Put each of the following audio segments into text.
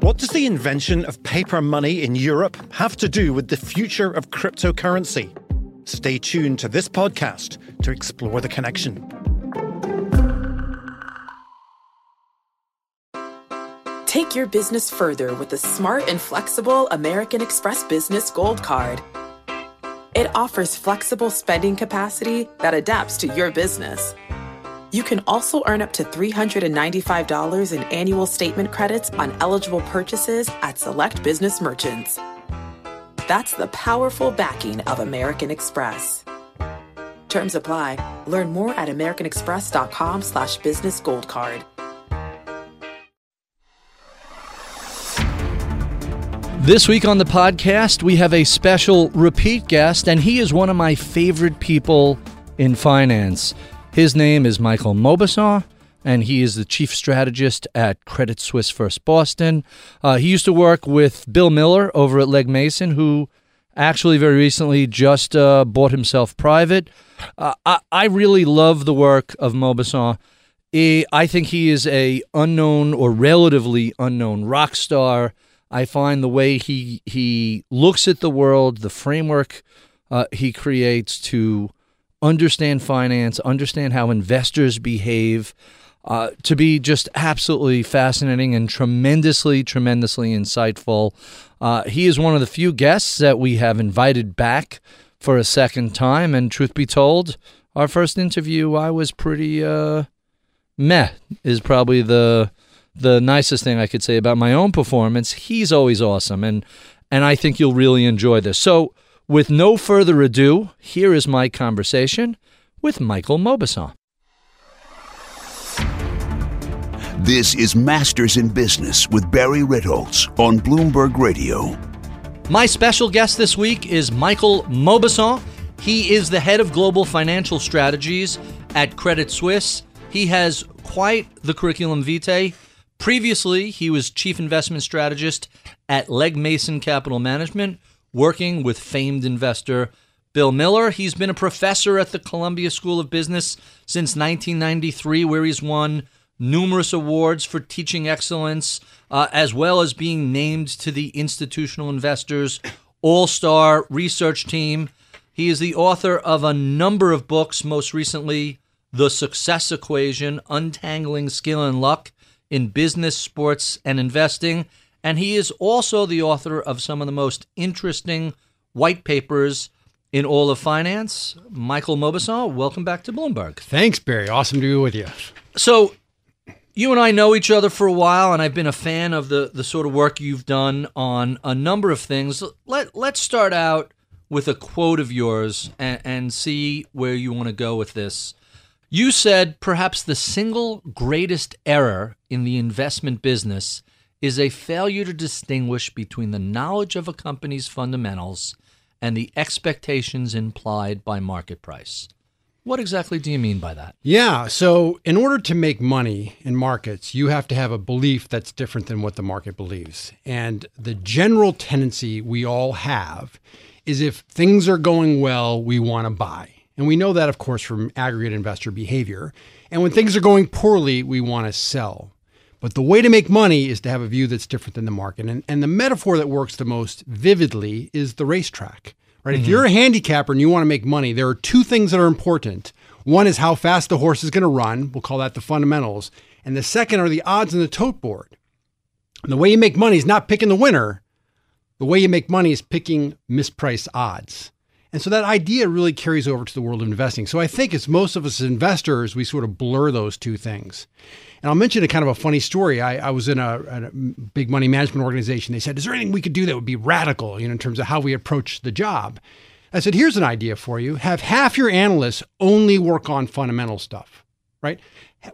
What does the invention of paper money in Europe have to do with the future of cryptocurrency? Stay tuned to this podcast to explore the connection. Take your business further with the smart and flexible American Express Business Gold Card. It offers flexible spending capacity that adapts to your business. You can also earn up to $395 in annual statement credits on eligible purchases at select business merchants. That's the powerful backing of American Express. Terms apply. Learn more at americanexpress.com slash business gold card. This week on the podcast, we have a special repeat guest, and he is one of my favorite people in finance. His name is Michael Mauboussin, and he is the chief strategist at Credit Suisse First Boston. Uh, he used to work with Bill Miller over at Legg Mason, who actually very recently just uh, bought himself private. Uh, I, I, really love the work of Mauboussin. I think he is a unknown or relatively unknown rock star I find the way he he looks at the world, the framework uh, he creates to understand finance, understand how investors behave, uh, to be just absolutely fascinating and tremendously, tremendously insightful. Uh, he is one of the few guests that we have invited back for a second time. And truth be told, our first interview, I was pretty uh, meh, is probably the the nicest thing I could say about my own performance. He's always awesome, and and I think you'll really enjoy this. So, with no further ado, here is my conversation with Michael Mauboussin. This is Masters in Business with Barry Ritholtz on Bloomberg Radio. My special guest this week is Michael Mauboussin. He is the head of global financial strategies at Credit Suisse. He has quite the curriculum vitae. Previously, he was chief investment strategist at Legg Mason Capital Management, working with famed investor Bill Miller. He's been a professor at the Columbia School of Business since 1993, where he's won numerous awards for teaching excellence, uh, as well as being named to the Institutional Investors All Star Research Team. He is the author of a number of books, most recently, The Success Equation Untangling Skill and Luck in business, sports, and investing. And he is also the author of some of the most interesting white papers in all of finance. Michael Mauboussin, welcome back to Bloomberg. Thanks, Barry. Awesome to be with you. So, you and I know each other for a while, and I've been a fan of the, the sort of work you've done on a number of things. Let, let's start out with a quote of yours and, and see where you want to go with this. You said perhaps the single greatest error in the investment business is a failure to distinguish between the knowledge of a company's fundamentals and the expectations implied by market price. What exactly do you mean by that? Yeah. So, in order to make money in markets, you have to have a belief that's different than what the market believes. And the general tendency we all have is if things are going well, we want to buy. And we know that, of course, from aggregate investor behavior. And when things are going poorly, we want to sell. But the way to make money is to have a view that's different than the market. And, and the metaphor that works the most vividly is the racetrack. Right? Mm-hmm. If you're a handicapper and you want to make money, there are two things that are important. One is how fast the horse is going to run. We'll call that the fundamentals. And the second are the odds in the tote board. And the way you make money is not picking the winner. The way you make money is picking mispriced odds. And so that idea really carries over to the world of investing. So I think as most of us investors, we sort of blur those two things. And I'll mention a kind of a funny story. I, I was in a, a, big money management organization. They said, "Is there anything we could do that would be radical, you know, in terms of how we approach the job?" I said, "Here's an idea for you: have half your analysts only work on fundamental stuff, right?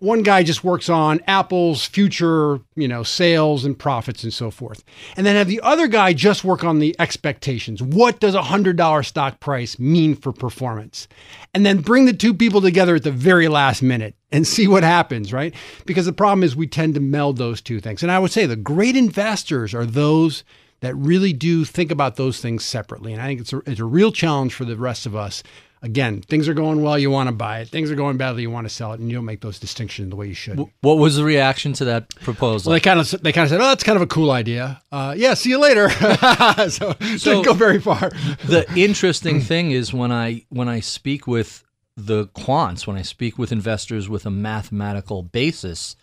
One guy just works on Apple's future, you know, sales and profits and so forth. And then have the other guy just work on the expectations. What does a $100 stock price mean for performance? And then bring the two people together at the very last minute and see what happens, right? Because the problem is we tend to meld those two things. And I would say the great investors are those that really do think about those things separately. And I think it's a, it's a real challenge for the rest of us Again, things are going well, you want to buy it. Things are going badly, you want to sell it, and you don't make those distinctions the way you should. What was the reaction to that proposal? Well, they kind of they kind of said, "Oh, that's kind of a cool idea." Uh, yeah, see you later. so, didn't go very far. the interesting thing is when I when I speak with the quants, when I speak with investors with a mathematical basis,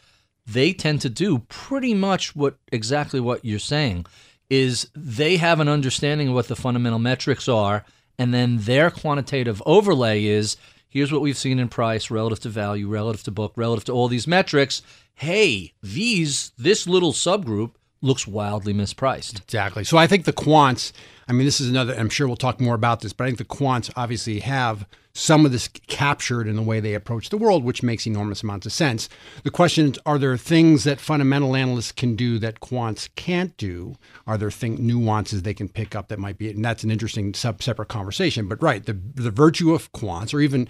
they tend to do pretty much what exactly what you're saying is they have an understanding of what the fundamental metrics are and then their quantitative overlay is here's what we've seen in price relative to value, relative to book, relative to all these metrics. Hey, these this little subgroup looks wildly mispriced. Exactly. So I think the quants, I mean, this is another, I'm sure we'll talk more about this, but I think the quants obviously have some of this captured in the way they approach the world, which makes enormous amounts of sense. The question is are there things that fundamental analysts can do that quants can't do? Are there thing, nuances they can pick up that might be, and that's an interesting sub, separate conversation. But right, the, the virtue of quants, or even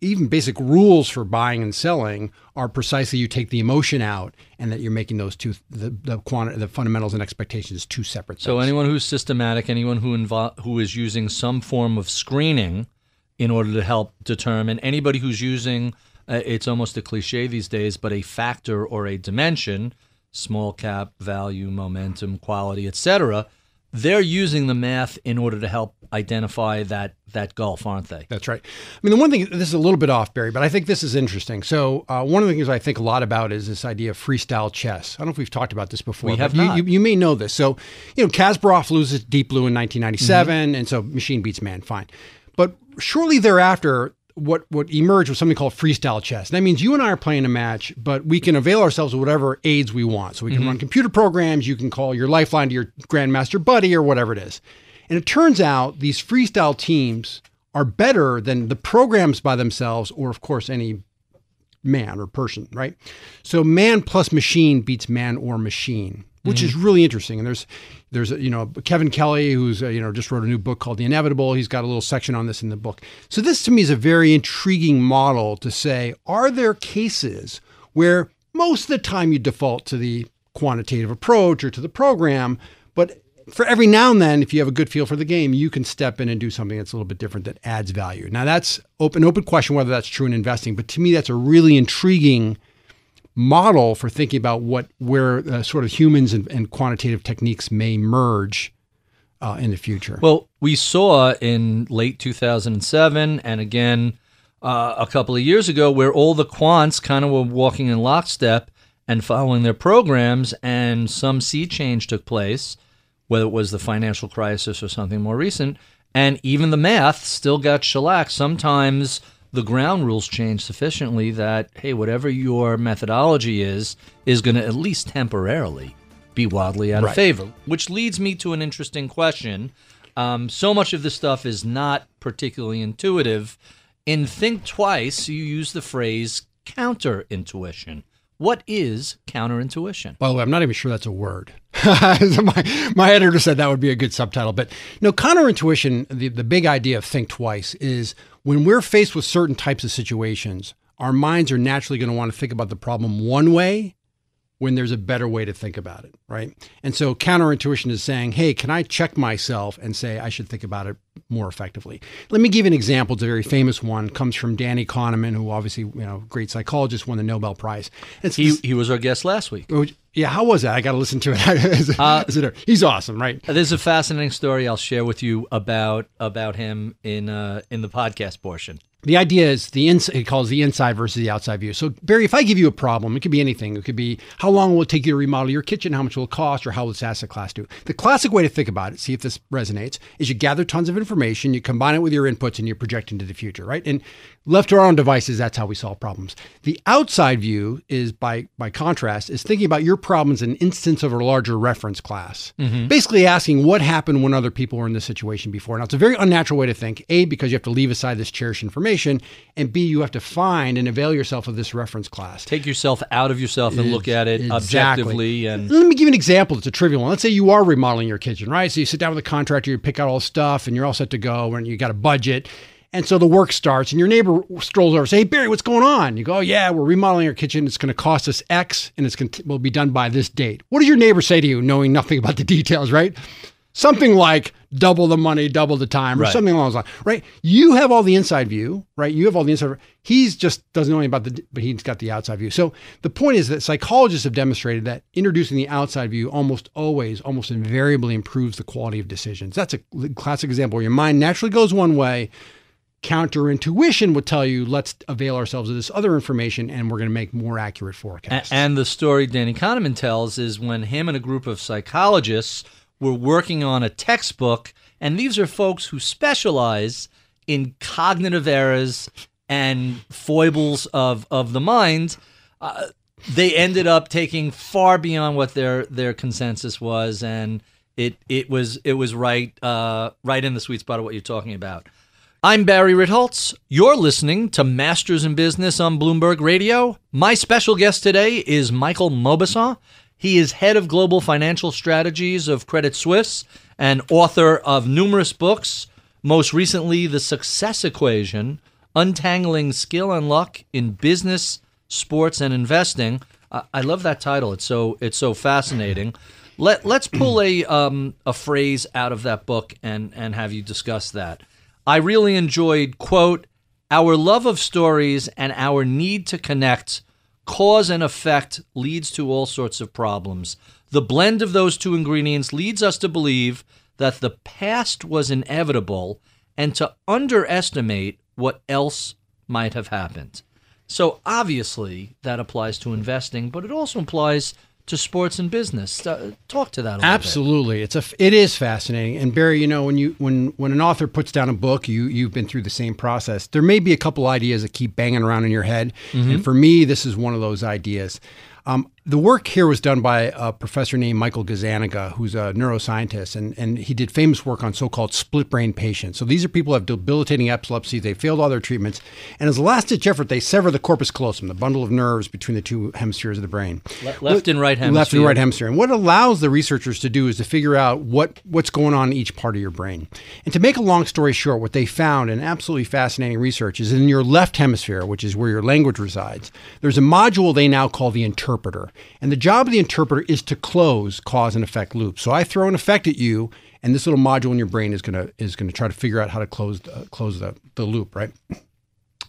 even basic rules for buying and selling are precisely you take the emotion out and that you're making those two the the, quanti- the fundamentals and expectations two separate things. So anyone who's systematic, anyone who invo- who is using some form of screening in order to help determine anybody who's using uh, it's almost a cliche these days, but a factor or a dimension, small cap, value, momentum, quality, etc. They're using the math in order to help identify that that gulf, aren't they? That's right. I mean, the one thing this is a little bit off, Barry, but I think this is interesting. So uh, one of the things I think a lot about is this idea of freestyle chess. I don't know if we've talked about this before. We have you. You, you, may know this. So you know, Kasparov loses Deep Blue in 1997, mm-hmm. and so machine beats man. Fine. But shortly thereafter, what what emerged was something called freestyle chess. That means you and I are playing a match, but we can avail ourselves of whatever aids we want. So we can mm-hmm. run computer programs. You can call your lifeline to your grandmaster buddy or whatever it is. And it turns out these freestyle teams are better than the programs by themselves, or of course any man or person, right? So man plus machine beats man or machine which mm-hmm. is really interesting. And there's there's you know Kevin Kelly who's uh, you know just wrote a new book called The Inevitable. He's got a little section on this in the book. So this to me is a very intriguing model to say: Are there cases where most of the time you default to the quantitative approach or to the program, but for every now and then, if you have a good feel for the game, you can step in and do something that's a little bit different that adds value. Now that's open open question whether that's true in investing, but to me that's a really intriguing model for thinking about what where uh, sort of humans and, and, quantitative techniques may merge uh, in the future. Well, we saw in late 2007 and again uh, a couple of years ago where all the quants kind of were walking in lockstep and following their programs, and some sea change took place, whether it was the financial crisis or something more recent. And even the math still got shellacked. Sometimes the ground rules change sufficiently that, hey, whatever your methodology is, is going to at least temporarily be wildly out right. of favor. Which leads me to an interesting question. Um, so much of this stuff is not particularly intuitive. In Think Twice, you use the phrase counterintuition. What is counterintuition? By the way, I'm not even sure that's a word. my, my editor said that would be a good subtitle. But no, counterintuition, the, the big idea of Think Twice is when we're faced with certain types of situations, our minds are naturally going to want to think about the problem one way when there's a better way to think about it, right? And so counterintuition is saying, hey, can I check myself and say I should think about it more effectively? Let me give you an example. It's a very famous one. It comes from Danny Kahneman, who obviously, you know, great psychologist, won the Nobel Prize. It's he, this, he was our guest last week. Oh, yeah, how was that? I got to listen to it. uh, he's awesome, right? There's a fascinating story I'll share with you about about him in uh, in the podcast portion the idea is the inside it calls the inside versus the outside view. So Barry, if I give you a problem, it could be anything. It could be how long will it take you to remodel your kitchen, how much will it cost, or how will this asset class do. The classic way to think about it, see if this resonates, is you gather tons of information, you combine it with your inputs, and you project into the future, right? And left to our own devices, that's how we solve problems. The outside view is by by contrast, is thinking about your problems in an instance of a larger reference class. Mm-hmm. Basically asking what happened when other people were in this situation before. Now it's a very unnatural way to think. A, because you have to leave aside this cherished information and B, you have to find and avail yourself of this reference class. Take yourself out of yourself and look at it exactly. objectively. And let me give you an example. It's a trivial one. Let's say you are remodeling your kitchen, right? So you sit down with a contractor, you pick out all the stuff, and you're all set to go, and you got a budget. And so the work starts, and your neighbor strolls over and say, Hey, Barry, what's going on? You go, oh, Yeah, we're remodeling our kitchen. It's going to cost us X, and it's going to will be done by this date. What does your neighbor say to you, knowing nothing about the details, right? something like double the money, double the time, or Right. something along those lines, right? You have all the inside view, right? You have all the inside. He's just doesn't know anything about the, but he's got the outside view. So the point is that psychologists have demonstrated that introducing the outside view almost always, almost invariably improves the quality of decisions. That's a classic example where your mind naturally goes one way. Counterintuition would tell you, let's avail ourselves of this other information, and we're going to make more accurate forecasts. And the story Danny Kahneman tells is when him and a group of psychologists were working on a textbook, and these are folks who specialize in cognitive errors and foibles of, of the mind. Uh, they ended up taking far beyond what their their consensus was, and it it was it was right uh, right in the sweet spot of what you're talking about. I'm Barry Ritholtz. You're listening to Masters in Business on Bloomberg Radio. My special guest today is Michael Mauboussin. He is head of global financial strategies of Credit Suisse and author of numerous books, most recently, The Success Equation Untangling Skill and Luck in Business, Sports, and Investing. I I love that title. It's so it's so fascinating. Let let's pull a um, a phrase out of that book and and have you discuss that. I really enjoyed quote our love of stories and our need to connect cause and effect leads to all sorts of problems. The blend of those two ingredients leads us to believe that the past was inevitable and to underestimate what else might have happened. So obviously that applies to investing, but it also applies to sports and business. Uh, talk to that a little bit. Absolutely, it's a it is fascinating. And Barry, you know, when you when when an author puts down a book, you you've been through the same process. There may be a couple ideas that keep banging around in your head, and for me, this is one of those ideas. Um, the work here was done by a professor named Michael Gazzaniga, who's a neuroscientist, and, and he did famous work on so-called split brain patients. So these are people who have debilitating epilepsy. They failed all their treatments, and as a last-ditch effort, they sever the corpus callosum, the bundle of nerves between the two hemispheres of the brain. Le- left and right hemisphere. Left and right hemisphere. And what allows the researchers to do is to figure out what, what's going on in each part of your brain. And to make a long story short, what they found in absolutely fascinating research is in your left hemisphere, which is where your language resides, there's a module they now call the interpreter. And the job of the interpreter is to close cause and effect loops. So I throw an effect at you, and this little module in your brain is gonna is gonna try to figure out how to close the, close the, the loop, right?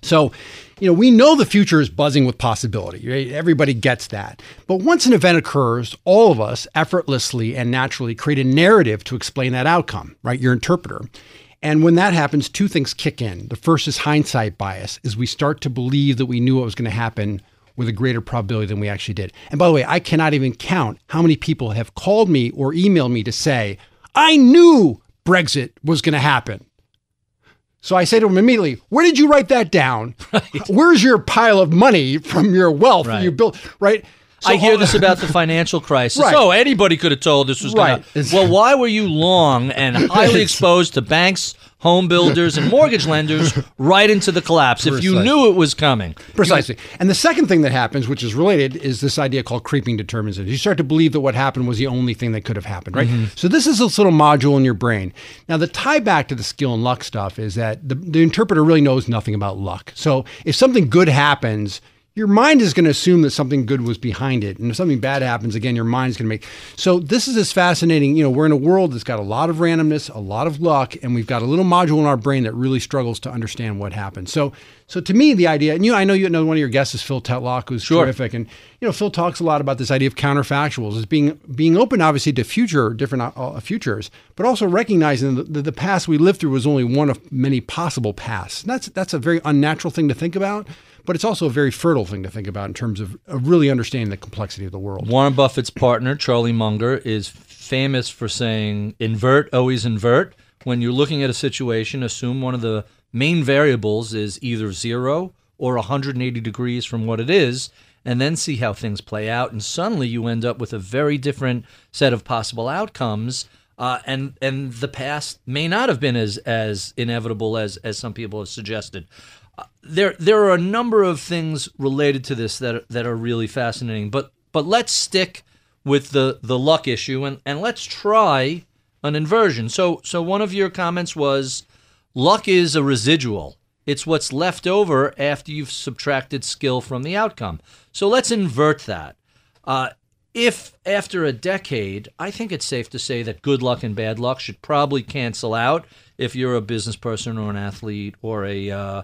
So, you know, we know the future is buzzing with possibility. Right? Everybody gets that. But once an event occurs, all of us effortlessly and naturally create a narrative to explain that outcome, right? Your interpreter. And when that happens, two things kick in. The first is hindsight bias, is we start to believe that we knew what was going to happen with a greater probability than we actually did. And by the way, I cannot even count how many people have called me or emailed me to say, I knew Brexit was going to happen. So I say to him immediately, "Where did you write that down? Where's your pile of money from your wealth that you built?" Right? So I hear this about the financial crisis. Right. Oh, anybody could have told this was Right. going to. Well, why were you long and highly exposed to banks, home builders, and mortgage lenders right into the collapse if you knew it was coming? Precisely. And the second thing that happens, which is related, is this idea called creeping determinism. You start to believe that what happened was the only thing that could have happened, right? Mm-hmm. So this is this little module in your brain. Now, the tie back to the skill and luck stuff is that the, the interpreter really knows nothing about luck. So if something good happens, your mind is going to assume that something good was behind it. And if something bad happens, again, your mind is going to make. So this is this fascinating. You know, we're in a world that's got a lot of randomness, a lot of luck, and we've got a little module in our brain that really struggles to understand what happened. So, so to me, the idea, and you, I know you know one of your guests is Phil Tetlock, who's Sure. terrific, and you know, Phil talks a lot about this idea of counterfactuals as being being open, obviously, to future different uh, futures, but also recognizing that the, the past we lived through was only one of many possible paths. And that's that's a very unnatural thing to think about, but it's also a very fertile thing to think about in terms of, of really understanding the complexity of the world. Warren Buffett's partner, Charlie Munger, is famous for saying, invert, always invert. When you're looking at a situation, assume one of the main variables is either zero or 180 degrees from what it is, and then see how things play out. And suddenly you end up with a very different set of possible outcomes. Uh, and and the past may not have been as as inevitable as as some people have suggested there there are a number of things related to this that are, that are really fascinating. But but let's stick with the the luck issue and and let's try an inversion. So so one of your comments was luck is a residual. It's what's left over after you've subtracted skill from the outcome. So let's invert that. Uh, if after a decade, I think it's safe to say that good luck and bad luck should probably cancel out if you're a business person or an athlete or a uh,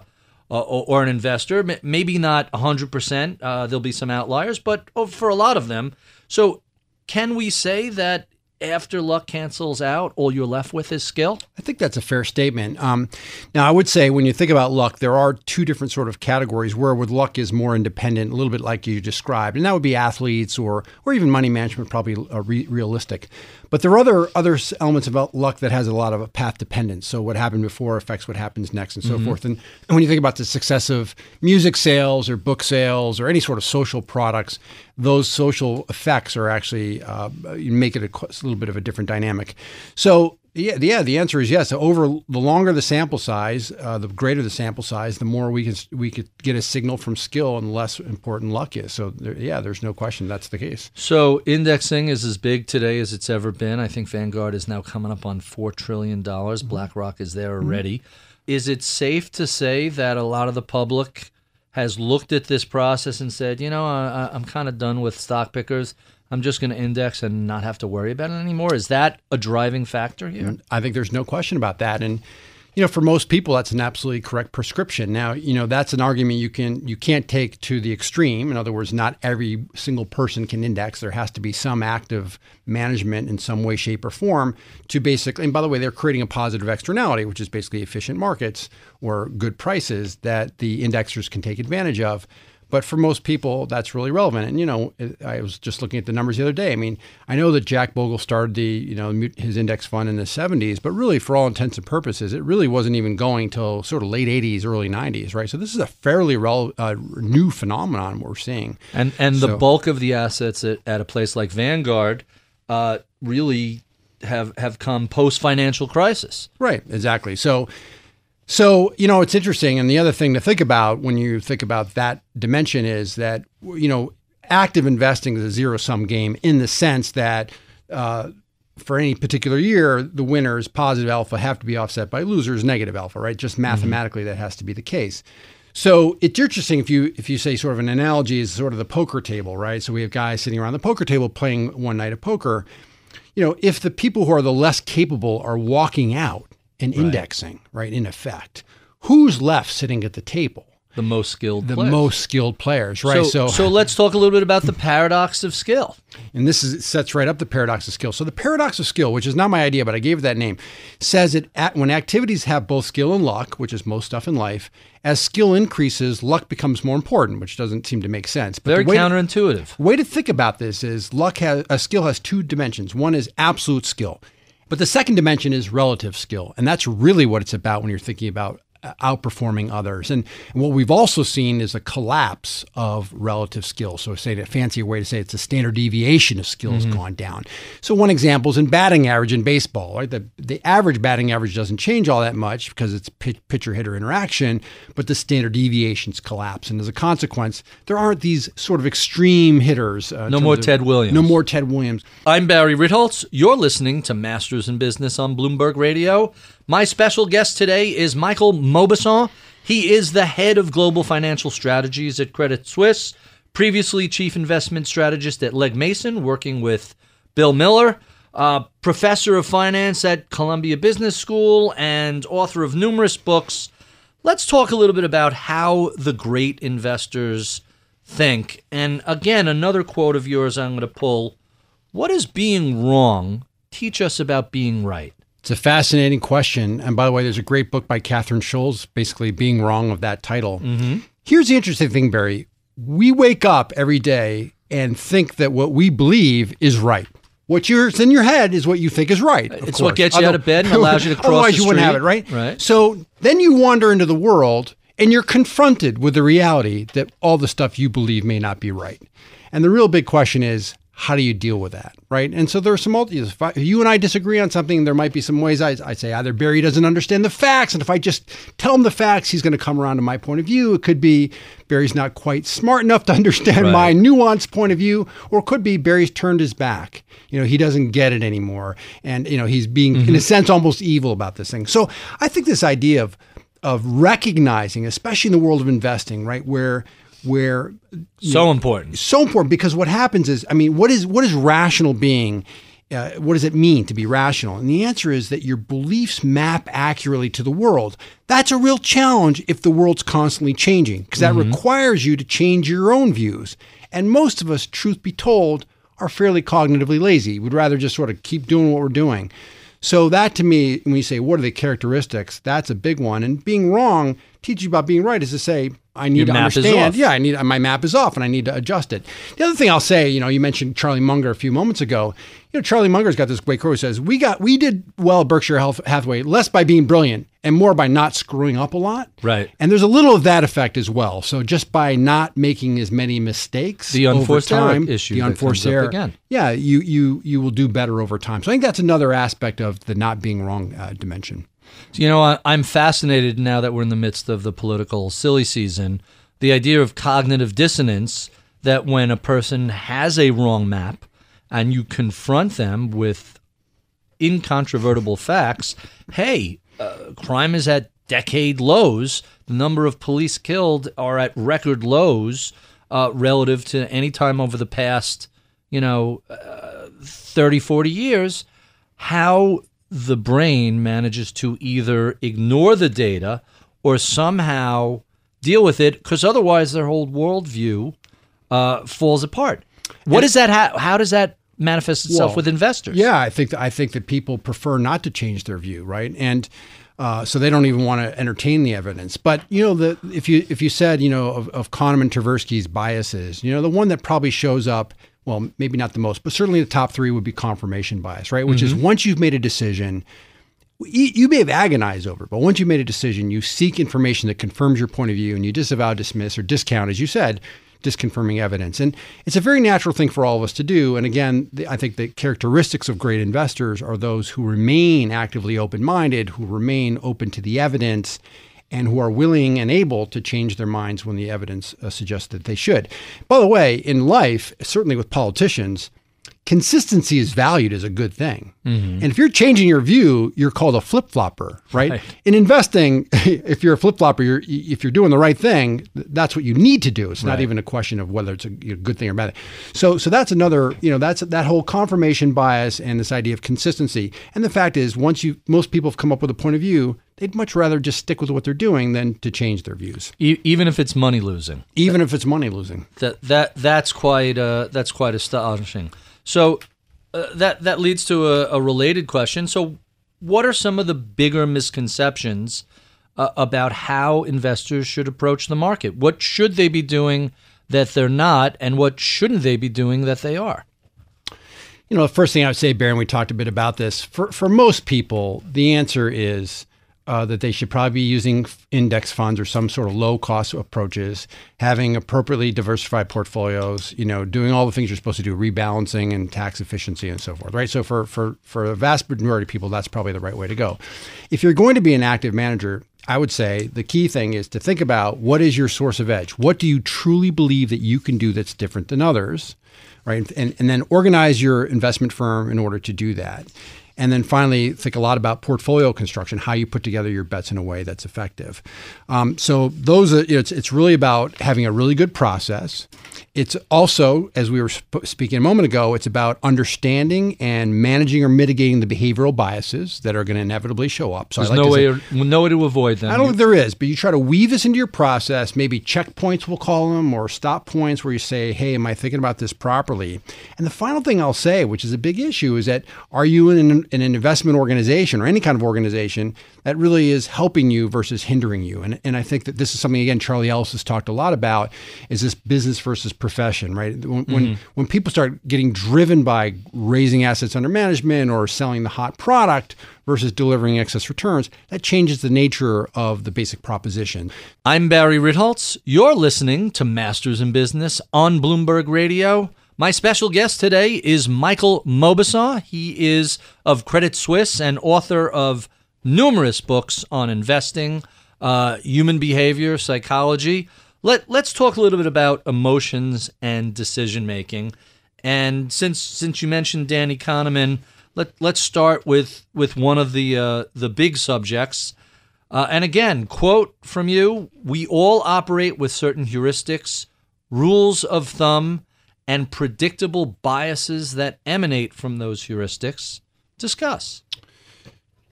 or, or, an investor. Maybe not 100%. Uh, there'll be some outliers, but for a lot of them. So, can we say that after luck cancels out, all you're left with is skill? I think that's a fair statement. Um, now, I would say when you think about luck, there are two different sort of categories where with luck is more independent, a little bit like you described, and that would be athletes or or even money management, probably uh, re- realistic. But there are other other elements about luck that has a lot of path dependence. So what happened before affects what happens next, and so mm-hmm. forth. And, and when you think about the success of music sales or book sales or any sort of social products, those social effects are actually uh, make it a, a little bit of a different dynamic. So yeah, yeah. The answer is yes. Over the longer the sample size, uh, the greater the sample size, the more we can we could get a signal from skill, and less important luck is. So there, yeah, there's no question that's the case. So indexing is as big today as it's ever been. I think Vanguard is now coming up on four trillion dollars. Mm-hmm. BlackRock is there already. Mm-hmm. Is it safe to say that a lot of the public has looked at this process and said, you know, I, I'm kind of done with stock pickers. I'm just going to index and not have to worry about it anymore. Is that a driving factor here? Mm, I think there's no question about that. And you know, for most people, that's an absolutely correct prescription. Now, you know, that's an argument you can you can't take to the extreme. In other words, not every single person can index. There has to be some active management in some way, shape, or form to basically. And by the way, they're creating a positive externality, which is basically efficient markets or good prices that the indexers can take advantage of. But for most people, that's really relevant. And you know, I was just looking at the numbers the other day. I mean, I know that Jack Bogle started the you know his index fund in the 70s, but really, for all intents and purposes, it really wasn't even going till sort of late 80s, early 90s, right? So this is a fairly rel- uh, new phenomenon we're seeing. And and so, the bulk of the assets at, at a place like Vanguard uh, really have have come post financial crisis. Right. Exactly. So so, you know, it's interesting. And the other thing to think about when you think about that dimension is that, you know, active investing is a zero sum game in the sense that uh, for any particular year, the winners, positive alpha, have to be offset by losers, negative alpha, right? Just mm-hmm. mathematically, mm-hmm. that has to be the case. So it's interesting if you if you say sort of an analogy is sort of the poker table, right? So we have guys sitting around the poker table playing one night of poker. You know, if the people who are the less capable are walking out, and right. indexing, right, in effect. Who's left sitting at the table? The most skilled the players. most skilled players, right? So, so, so let's talk a little bit about the paradox of skill. And this is sets right up the paradox of skill. So the paradox of skill, which is not my idea, but I gave it that name, says that at, when activities have both skill and luck, which is most stuff in life, as skill increases, luck becomes more important, which doesn't seem to make sense. But Very way counterintuitive. To, way to think about this is luck has a skill has two dimensions. One is absolute skill. But the second dimension is relative skill. And that's really what it's about when you're thinking about outperforming others. And, and, what we've also seen is a collapse of relative skills. So, say a fancy way to say it, it's a standard deviation of skills mm-hmm. gone down. So, one example is in batting average in baseball. Right, the the average batting average doesn't change all that much because it's pitcher hitter interaction, but the standard deviations collapse, and as a consequence, there aren't these sort of extreme hitters. Uh, no more of, Ted Williams. No more Ted Williams. I'm Barry Ritholtz. You're listening to Masters in Business on Bloomberg Radio. My special guest today is Michael Mauboussin. He is the head of global financial strategies at Credit Suisse, previously chief investment strategist at Legg Mason, working with Bill Miller, uh, professor of finance at Columbia Business School, and author of numerous books. Let's talk a little bit about how the great investors think. And again, another quote of yours I'm going to pull. What is being wrong teach us about being right? It's a fascinating question. And by the way, there's a great book by Kathryn Schulz, basically being wrong of that title. Mm-hmm. Here's the interesting thing, Barry. We wake up every day and think that what we believe is right. What's in your head is what you think is right. It's course. what gets you Although, out of bed and allows you to cross Otherwise, you wouldn't have it, right? Right. So then you wander into the world and you're confronted with the reality that all the stuff you believe may not be right. And the real big question is how do you deal with that, right? And so there are some if, I, if you and I disagree on something, there might be some ways I, I say either Barry doesn't understand the facts, and if I just tell him the facts, he's going to come around to my point of view. It could be Barry's not quite smart enough to understand right. my nuanced point of view, or it could be Barry's turned his back. You know, he doesn't get it anymore, and you know he's being, mm-hmm. in a mm-hmm. sense, almost evil about this thing. So I think this idea of of recognizing, especially in the world of investing, right, where where So important. so important because what happens is, I mean, what is what is rational being? Uh, what does it mean to be rational? And the answer is that your beliefs map accurately to the world. That's a real challenge if the world's constantly changing, because that requires you to change your own views. And most of us, truth be told, are fairly cognitively lazy. We'd rather just sort of keep doing what we're doing. So that to me, when you say what are the characteristics, that's a big one. And being wrong, teach you about being right is to say, I need Your to understand. Yeah, I need my map is off and I need to adjust it. The other thing I'll say, you know, you mentioned Charlie Munger a few moments ago. You know, Charlie Munger's got this great quote. He says, "We got we did well at Berkshire Health- Hathaway less by being brilliant and more by not screwing up a lot." Right. And there's a little of that effect as well. So just by not making as many mistakes, The over unforced time, issue the unforced error again. Yeah, you you you will do better over time. So I think that's another aspect of the not being wrong uh, dimension. You know, I, I'm fascinated now that we're in the midst of the political silly season. The idea of cognitive dissonance that when a person has a wrong map and you confront them with incontrovertible facts, hey, uh, crime is at decade lows. The number of police killed are at record lows uh, relative to any time over the past, you know, uh, 30, 40 years. How the brain manages to either ignore the data or somehow deal with it, because otherwise their whole worldview uh, falls apart. What does that? Ha- how does that manifest itself Well, with investors? Yeah, I think that, I think that people prefer not to change their view, right? And uh, so they don't even want to entertain the evidence. But you know, the if you if you said you know of, of Kahneman Tversky's biases, you know, the one that probably shows up, well, maybe not the most, but certainly the top three would be confirmation bias, right? Which is mm-hmm. once you've made a decision. You you may have agonized over it, but once you've made a decision, you seek information that confirms your point of view and you disavow, dismiss, or discount, as you said, disconfirming evidence. And it's a very natural thing for all of us to do. And again, the, I think the characteristics of great investors are those who remain actively open minded, who remain open to the evidence, and who are willing and able to change their minds when the evidence uh, suggests that they should. By the way, in life, certainly with politicians, consistency is valued as a good thing. And if you're changing your view, you're called a flip flopper, right? Right. In investing, if you're a flip flopper, you're, if you're doing the right thing, that's what you need to do. It's not even a question of whether it's a good thing or bad thing. So, so that's another, you know, that's that whole confirmation bias and this idea of consistency. And the fact is, once you, most people have come up with a point of view, they'd much rather just stick with what they're doing than to change their views, E- even if it's money losing. even if it's money losing. That that that's quite uh, that's quite astonishing. So uh, that that leads to a, a related question. So, what are some of the bigger misconceptions uh, about how investors should approach the market? What should they be doing that they're not, and what shouldn't they be doing that they are? You know, the first thing I would say, Baron, we talked a bit about this. For for most people, the answer is uh, that they should probably be using index funds or some sort of low cost approaches, having appropriately diversified portfolios. You know, doing all the things you're supposed to do, rebalancing and tax efficiency and so forth. Right. So for for for the vast majority of people, that's probably the right way to go. If you're going to be an active manager, I would say the key thing is to think about what is your source of edge. What do you truly believe that you can do that's different than others? right? And, and then organize your investment firm in order to do that. And then finally, think a lot about portfolio construction, how you put together your bets in a way that's effective. Um, so those are, you know, it's, it's really about having a really good process. It's also, as we were sp- speaking a moment ago, it's about understanding and managing or mitigating the behavioral biases that are going to inevitably show up. So I There's like no to way say- no way to avoid them. I don't think there is, but you try to weave this into your process, maybe checkpoints, we'll call them, or stop points where you say, hey, am I thinking about this properly? And the final thing I'll say, which is a big issue, is that are you in an, in an investment organization or any kind of organization that really is helping you versus hindering you? And, and I think that this is something, again, Charlie Ellis has talked a lot about, is this business versus profession, right? When, when, mm-hmm. when people start getting driven by raising assets under management or selling the hot product versus delivering excess returns, that changes the nature of the basic proposition. I'm Barry Ritholtz. You're listening to Masters in Business on Bloomberg Radio. My special guest today is Michael Mauboussin. He is of Credit Suisse and author of numerous books on investing, uh, human behavior, psychology. Let, let's talk a little bit about emotions and decision making. And since since you mentioned Danny Kahneman, let let's start with with one of the uh, the big subjects. Uh, and again, quote from you: "We all operate with certain heuristics rules of thumb, and predictable biases that emanate from those heuristics. Discuss.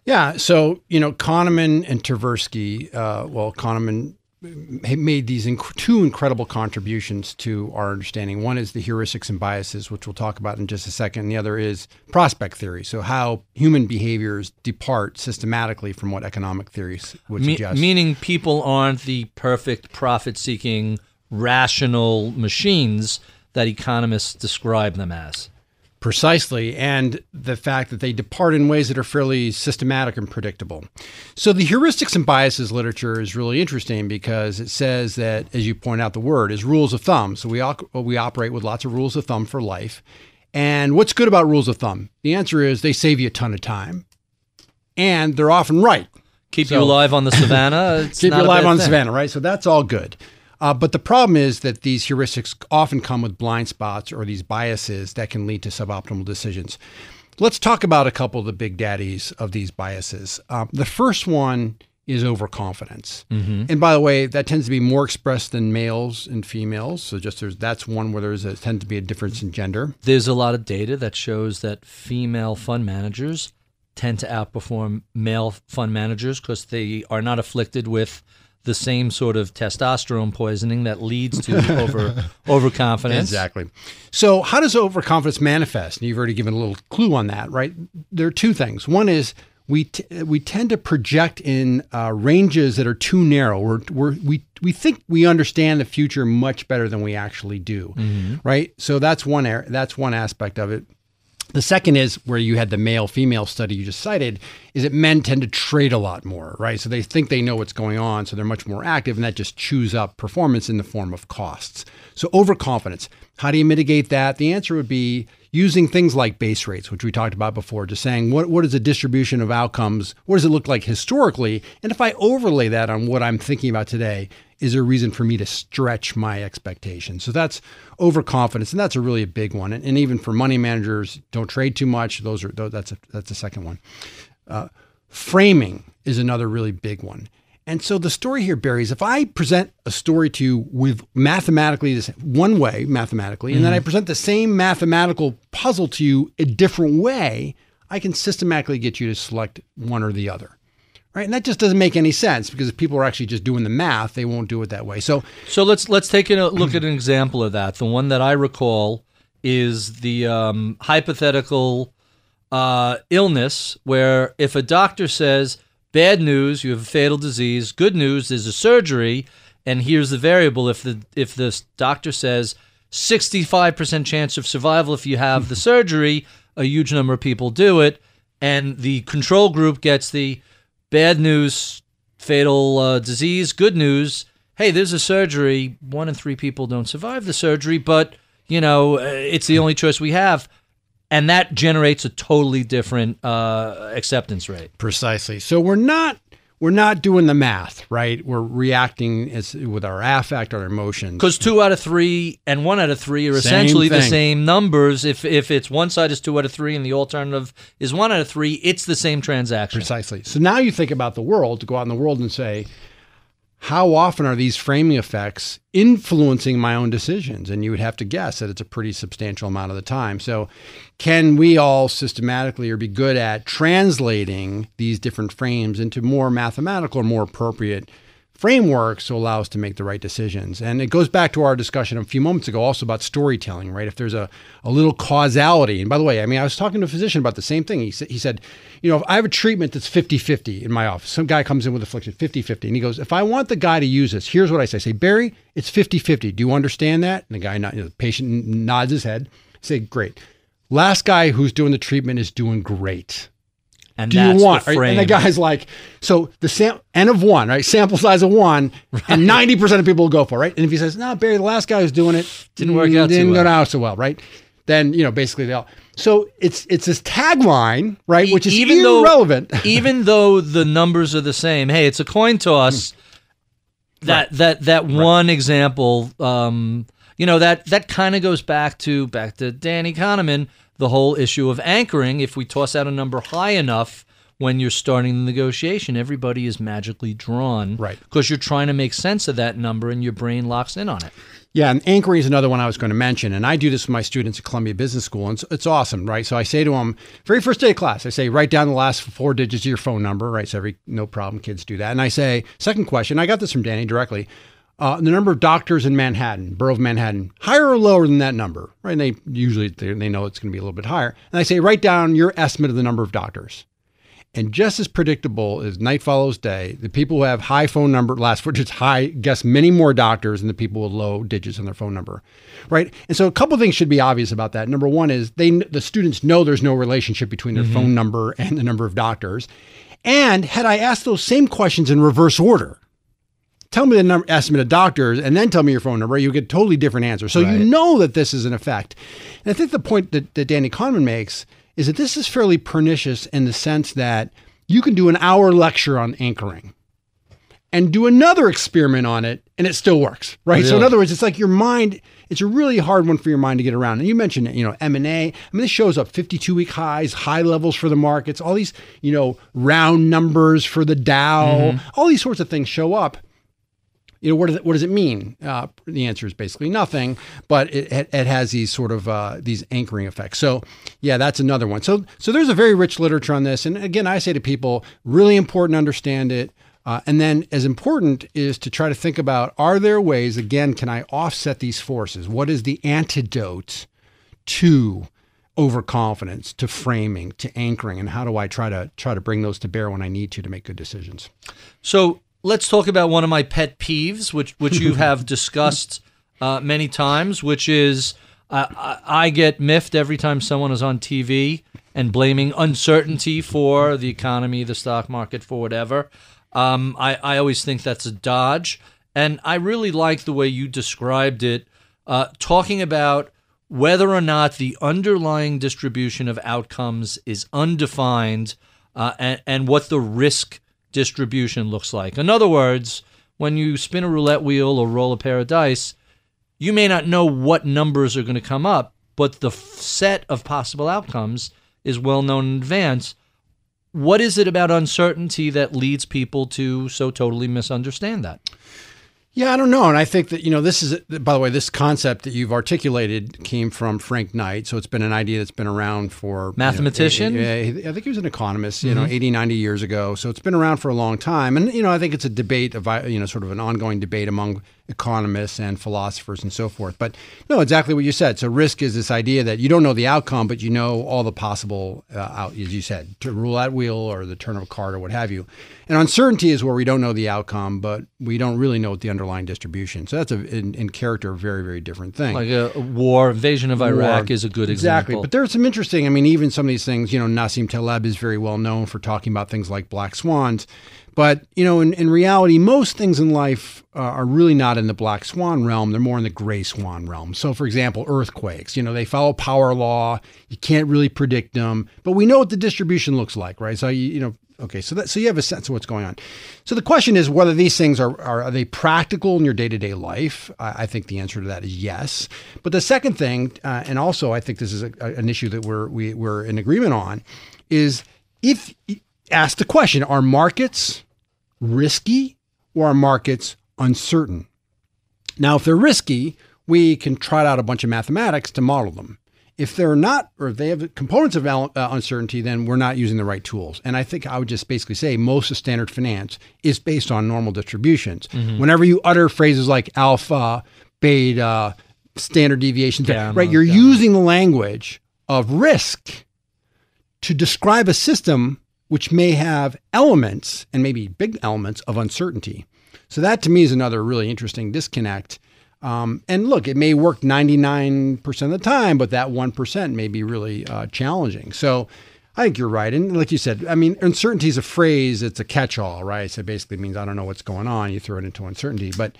Yeah. So, you know, Kahneman and Tversky, uh, well, Kahneman made these inc- two incredible contributions to our understanding. One is the heuristics and biases, which we'll talk about in just a second. And the other is prospect theory. So, how human behaviors depart systematically from what economic theories would Me- suggest. meaning people aren't the perfect profit seeking, rational machines that economists describe them as. Precisely, and the fact that they depart in ways that are fairly systematic and predictable. So, the heuristics and biases literature is really interesting because it says that, as you point out, the word is rules of thumb. So, we, we operate with lots of rules of thumb for life. And what's good about rules of thumb? The answer is they save you a ton of time, and they're often right. Keep So- you alive on the savannah. It's Keep you alive on the savannah, right? So that's all good. Uh, but the problem is that these heuristics often come with blind spots or these biases that can lead to suboptimal decisions. Let's talk about a couple of the big daddies of these biases. Um, the first one is overconfidence, and by the way, that tends to be more expressed than males and females. So just there's that's one where there's a, tends to be a difference in gender. There's a lot of data that shows that female fund managers tend to outperform male fund managers because they are not afflicted with the same sort of testosterone poisoning that leads to over overconfidence. Exactly. So, how does overconfidence manifest? And you've already given a little clue on that, right? There are two things. One is we t- we tend to project in uh, ranges that are too narrow. We're, we're, we we think we understand the future much better than we actually do, right? So that's one ar- that's one aspect of it. The second is where you had the male female study you just cited, is that men tend to trade a lot more, right? So they think they know what's going on, so they're much more active, and that just chews up performance in the form of costs. So overconfidence. How do you mitigate that? The answer would be using things like base rates, which we talked about before, just saying what, what is the distribution of outcomes? What does it look like historically? And if I overlay that on what I'm thinking about today, is there a reason for me to stretch my expectations? So that's overconfidence, and that's a really a big one. And, and even for money managers, don't trade too much. Those are those, that's a, that's the second one. Uh, framing is another really big one. And so the story here, Barry, is if I present a story to you with mathematically this one way, mathematically, and then I present the same mathematical puzzle to you a different way, I can systematically get you to select one or the other. Right. And that just doesn't make any sense because if people are actually just doing the math, they won't do it that way. So So let's let's take a look at an example of that. The one that I recall is the um, hypothetical uh, illness where if a doctor says bad news, you have a fatal disease. Good news is a surgery, and here's the variable. If the if the doctor says 65% chance of survival if you have the surgery, a huge number of people do it, and the control group gets the bad news, fatal uh, disease. Good news, hey, there's a surgery. One in three people don't survive the surgery, but you know uh, it's the only choice we have, and that generates a totally different uh, acceptance rate. Precisely. So we're not we're not doing the math, right? We're reacting as, with our affect, our emotions. Because two out of three and one out of three are Same essentially the same numbers. If if it's one side is two out of three and the alternative is one out of three, it's the same transaction. Precisely. So now you think about the world to go out in the world and say, how often are these framing effects influencing my own decisions? And you would have to guess that it's a pretty substantial amount of the time. So, can we all systematically or be good at translating these different frames into more mathematical or more appropriate frameworks to allow us to make the right decisions? And it goes back to our discussion a few moments ago also about storytelling, right? If there's a, a little causality, and by the way, I mean, I was talking to a physician about the same thing. He said, he said, you know, if I have a treatment that's 50 50 in my office, some guy comes in with affliction 50 50, and he goes, if I want the guy to use this, here's what I say. I say, Barry, it's 50 50. Do you understand that? And the guy, not, you know, the patient nods his head. I say, great. Last guy who's doing the treatment is doing great And do that's you want? the right? And the guy's like, so the sam- n of one, right? Sample size of one, and ninety percent of people will go for it, right. And if he says, no, Barry, the last guy who's doing it Didn't work mm, out didn't go well." down so well, right? Then you know, basically they all. So it's it's this tagline, right, E- which is even though- irrelevant. even though the numbers are the same. Hey, it's a coin toss. That that that one example, um, you know that that kind of goes back to back to Danny Kahneman, the whole issue of anchoring. If we toss out a number high enough, when you're starting the negotiation, everybody is magically drawn. Right. Because you're trying to make sense of that number and your brain locks in on it. Yeah, and anchoring is another one I was going to mention. And I do this with my students at Columbia Business School, and it's, it's awesome, right? So I say to them, very first day of class, I say, write down the last four digits of your phone number, right? So every, no problem, kids do that. And I say, second question, I got this from Danny directly. Uh, the number of doctors in Manhattan, borough of Manhattan, higher or lower than that number, right? And they usually they, know it's going to be a little bit higher. And I say, write down your estimate of the number of doctors. And just as predictable as night follows day, the people who have high phone number, last four digits high, guess many more doctors than the people with low digits on their phone number, right? And so a couple of things should be obvious about that. Number one is they the students know there's no relationship between their phone number and the number of doctors. And had I asked those same questions in reverse order, tell me the number estimate of doctors and then tell me your phone number, you get totally different answers. So you know that this is an effect. And I think the point that, that Danny Kahneman makes is that this is fairly pernicious in the sense that you can do an hour lecture on anchoring and do another experiment on it and it still works right? So in other words it's like your mind it's a really hard one for your mind to get around. And you mentioned it you know m&a i mean this shows up 52 week highs high levels for the markets all these you know round numbers for the dow mm-hmm. all these sorts of things show up you know what does it, what does it mean? Uh, the answer is basically nothing, but it, it, has these sort of uh, these anchoring effects. So yeah, that's another one. So so there's a very rich literature on this, and again, I say to people, really important to understand it. Uh, and then, as important is to try to think about: Are there ways? Again, can I offset these forces? What is the antidote to overconfidence, to framing, to anchoring, and how do I try to try to bring those to bear when I need to to make good decisions? So let's talk about one of my pet peeves, which which you have discussed uh, many times, which is uh, I, I get miffed every time someone is on TV and blaming uncertainty for the economy, the stock market, for whatever. Um, I, I always think that's a dodge, and I really like the way you described it, uh, talking about whether or not the underlying distribution of outcomes is undefined uh, and, and what the risk distribution looks like. In other words, when you spin a roulette wheel or roll a pair of dice, you may not know what numbers are going to come up, but the f- set of possible outcomes is well known in advance. What is it about uncertainty that leads people to so totally misunderstand that? Yeah, I don't know. And I think that, you know, this is, by the way, this concept that you've articulated came from Frank Knight. So it's been an idea that's been around for. Mathematician? You know, I think he was an economist, you know, 80, 90 years ago. So it's been around for a long time. And, you know, I think it's a debate, of, you know, sort of an ongoing debate among economists and philosophers and so forth. But no, exactly what you said. So risk is this idea that you don't know the outcome, but you know all the possible, uh, out, as you said, to roulette wheel or the turn of a card or what have you. And uncertainty is where we don't know the outcome, but we don't really know what the underlying distribution. So that's a, in, in character, a very, very different thing. Like a war, invasion of Iraq is a good example. exactly. example. But there's some interesting. I mean, even some of these things. You know, Nassim Taleb is very well known for talking about things like black swans. But you know, in, in reality, most things in life uh, are really not in the black swan realm. They're more in the gray swan realm. So, for example, earthquakes. You know, they follow power law. You can't really predict them, but we know what the distribution looks like, right? So you, you know, okay. So that so you have a sense of what's going on. So the question is whether these things are are, are they practical in your day to day life? I, I think the answer to that is yes. But the second thing, uh, and also I think this is a, an issue that we're we, we're in agreement on, is if ask the question: Are markets risky or are markets uncertain? Now, if they're risky, we can trot out a bunch of mathematics to model them. If they're not, or if they have components of uh, uncertainty, then we're not using the right tools. And I think I would just basically say most of standard finance is based on normal distributions. Whenever you utter phrases like alpha, beta, standard deviation, right, you're using the language of risk to describe a system which may have elements and maybe big elements of uncertainty. So that to me is another really interesting disconnect. Um, and look, it may work 99% of the time, but that 1% may be really uh, challenging. So I think you're right. And like you said, I mean, uncertainty is a phrase, it's a catch all, right? So it basically means I don't know what's going on. You throw it into uncertainty. But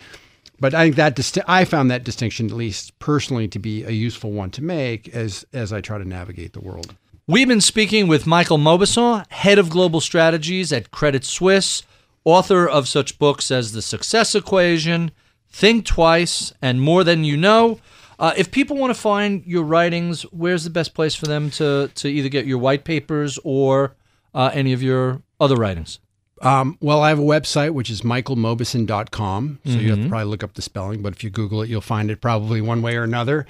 but I think that I found that distinction, at least personally, to be a useful one to make as as I try to navigate the world. We've been speaking with Michael Mauboussin, head of global strategies at Credit Suisse, author of such books as The Success Equation, Think Twice, and More Than You Know. Uh, if people want to find your writings, where's the best place for them to, to either get your white papers or uh, any of your other writings? Um, well, I have a website which is michaelmauboussin.com. So you have Mm-hmm. to probably look up the spelling, but if you Google it, you'll find it probably one way or another.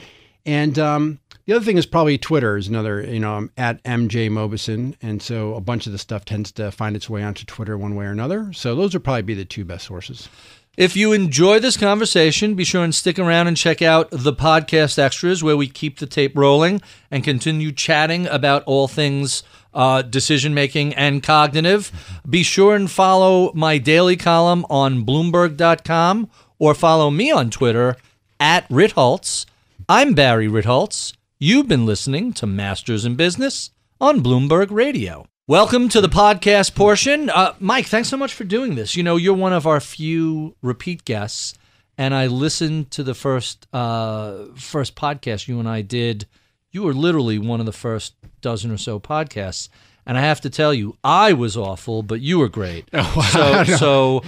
And um, the other thing is probably Twitter is another, you know, I'm at MJ Mauboussin. And so a bunch of the stuff tends to find its way onto Twitter one way or another. So those would probably be the two best sources. If you enjoy this conversation, be sure and stick around and check out the podcast extras where we keep the tape rolling and continue chatting about all things uh, decision making and cognitive. Be sure and follow my daily column on Bloomberg.com or follow me on Twitter at Ritholtz. I'm Barry Ritholtz. You've been listening to Masters in Business on Bloomberg Radio. Welcome to the podcast portion. Uh, Mike, thanks so much for doing this. You know, you're one of our few repeat guests, and I listened to the first uh, first podcast you and I did. You were literally one of the first dozen or so podcasts, and I have to tell you, I was awful, but you were great. So, so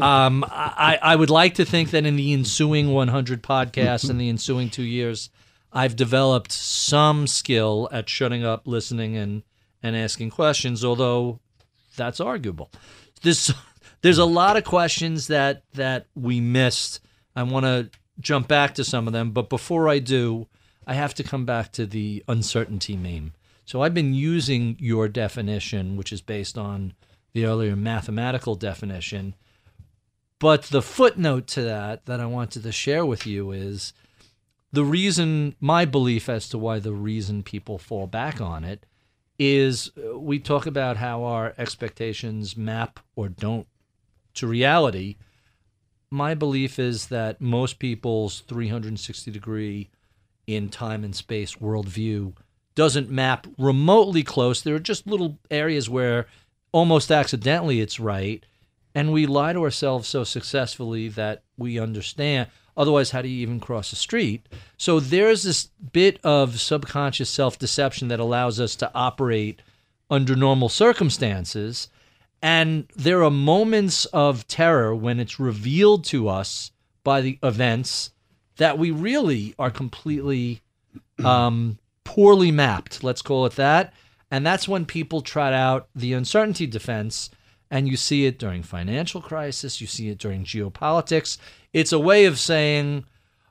um, I, I would like to think that in the ensuing 100 podcasts and the ensuing two years, I've developed some skill at shutting up, listening, and and asking questions. Although that's arguable. There's there's a lot of questions that that we missed. I want to jump back to some of them, but before I do, I have to come back to the uncertainty meme. So I've been using your definition, which is based on the earlier mathematical definition. But the footnote to that that I wanted to share with you is the reason, my belief as to why the reason people fall back on it is uh, we talk about how our expectations map or don't to reality. My belief is that most people's 360 degree in time and space worldview doesn't map remotely close. There are just little areas where almost accidentally it's right. And we lie to ourselves so successfully that we understand. Otherwise, how do you even cross the street? So there's this bit of subconscious self deception that allows us to operate under normal circumstances. And there are moments of terror when it's revealed to us by the events that we really are completely um, poorly mapped, let's call it that. And that's when people trot out the uncertainty defense. And you see it during financial crisis, you see it during geopolitics. It's a way of saying,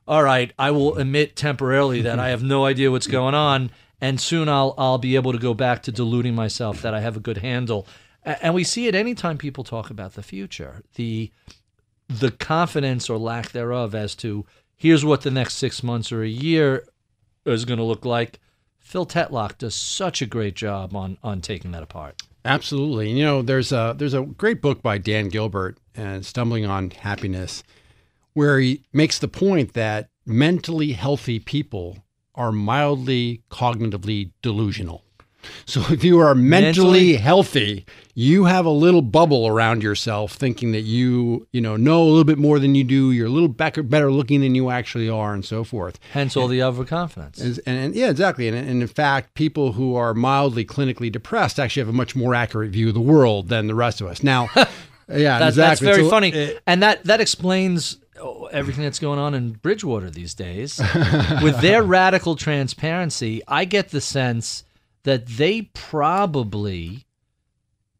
all right, I will admit temporarily that I have no idea what's going on, and soon I'll I'll be able to go back to deluding myself that I have a good handle. And we see it anytime people talk about the future. The the confidence or lack thereof as to here's what the next six months or a year is going to look like. Phil Tetlock does such a great job on on taking that apart. Absolutely. You know, there's a there's a great book by Dan Gilbert, uh, Stumbling on Happiness, where he makes the point that mentally healthy people are mildly cognitively delusional. So if you are mentally, Mentally- healthy, you have a little bubble around yourself thinking that you, you know, know a little bit more than you do, you're a little better, better looking than you actually are and so forth. Hence all the overconfidence. And, and, and yeah, exactly. And, and in fact, people who are mildly clinically depressed actually have a much more accurate view of the world than the rest of us. Now, yeah, That, exactly. That's very So, funny, uh, and that that explains oh, everything that's going on in Bridgewater these days. With their radical transparency, I get the sense that they probably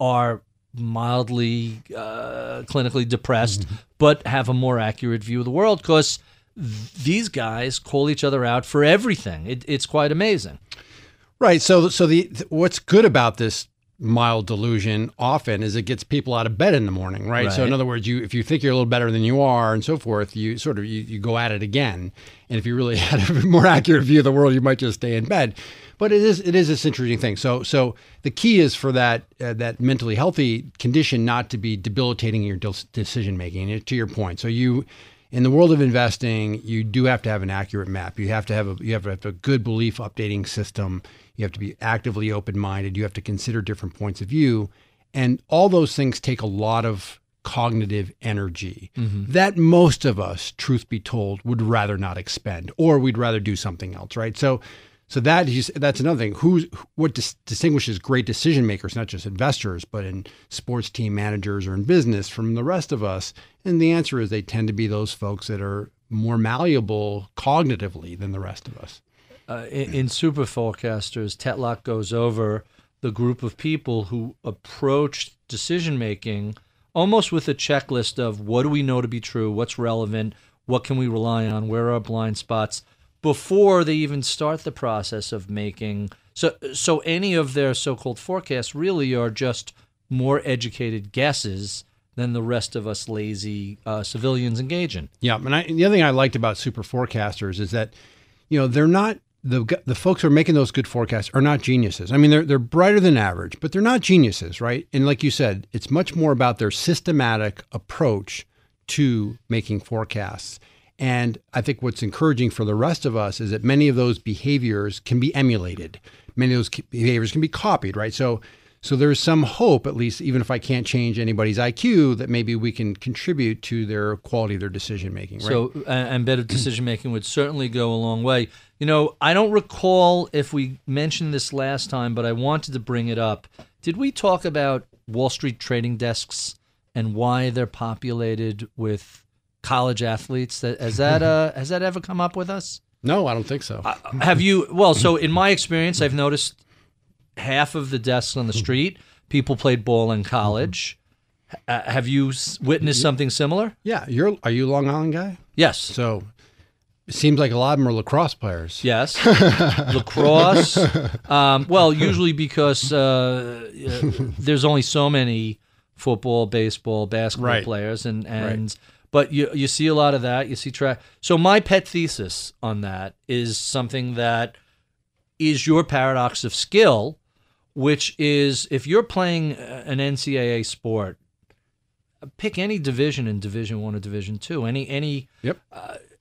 are mildly uh, clinically depressed, Mm-hmm. but have a more accurate view of the world because these guys call each other out for everything. It, it's quite amazing. Right. So, so the th- what's good about this mild delusion often is it gets people out of bed in the morning, right? So, in other words, you if you think you're a little better than you are and so forth, you sort of you, you go at it again. And if you really had a more accurate view of the world, you might just stay in bed. But it is it is this interesting thing. So, so the key is for that uh, that mentally healthy condition not to be debilitating your de- decision making. To your point, so you in the world of investing, you do have to have an accurate map. You have to have a you have to have a good belief updating system. You have to be actively open minded. You have to consider different points of view, and all those things take a lot of cognitive energy that most of us, truth be told, would rather not expend, or we'd rather do something else, right? So. So that is that's another thing. Who's what dis- distinguishes great decision makers, not just investors, but in sports team managers or in business from the rest of us? And the answer is they tend to be those folks that are more malleable cognitively than the rest of us. uh, in, in Super Forecasters, Tetlock goes over the group of people who approach decision making almost with a checklist of what do we know to be true, what's relevant, what can we rely on, where are blind spots before they even start the process of making so so any of their so-called forecasts really are just more educated guesses than the rest of us lazy uh, civilians engage in. Yeah, and, I, and the other thing I liked about super forecasters is that, you know, they're not the the folks who are making those good forecasts are not geniuses. I mean, they're they're brighter than average, but they're not geniuses, right? And like you said, it's much more about their systematic approach to making forecasts. And I think what's encouraging for the rest of us is that many of those behaviors can be emulated. Many of those behaviors can be copied, right? So so there's some hope, at least, even if I can't change anybody's IQ, that maybe we can contribute to their quality of their decision making. Right? So, uh, and better decision making would certainly go a long way. You know, I don't recall if we mentioned this last time, but I wanted to bring it up. Did we talk about Wall Street trading desks and why they're populated with college athletes? That has that uh, has that ever come up with us? No, I don't think so. Uh, have you? Well, so in my experience, I've noticed half of the desks on the street, people played ball in college. Uh, have you witnessed something similar? Yeah, you're. Are you a Long Island guy? Yes. So it seems like a lot of them are lacrosse players. Yes, lacrosse. Um, well, usually because uh, uh, there's only so many football, baseball, basketball Right. players, and and but you you see a lot of that. You see track. So my pet thesis on that is something that is your paradox of skill, which is if you're playing uh, an NCAA sport, pick any division in Division One or Division Two. Any any Yep.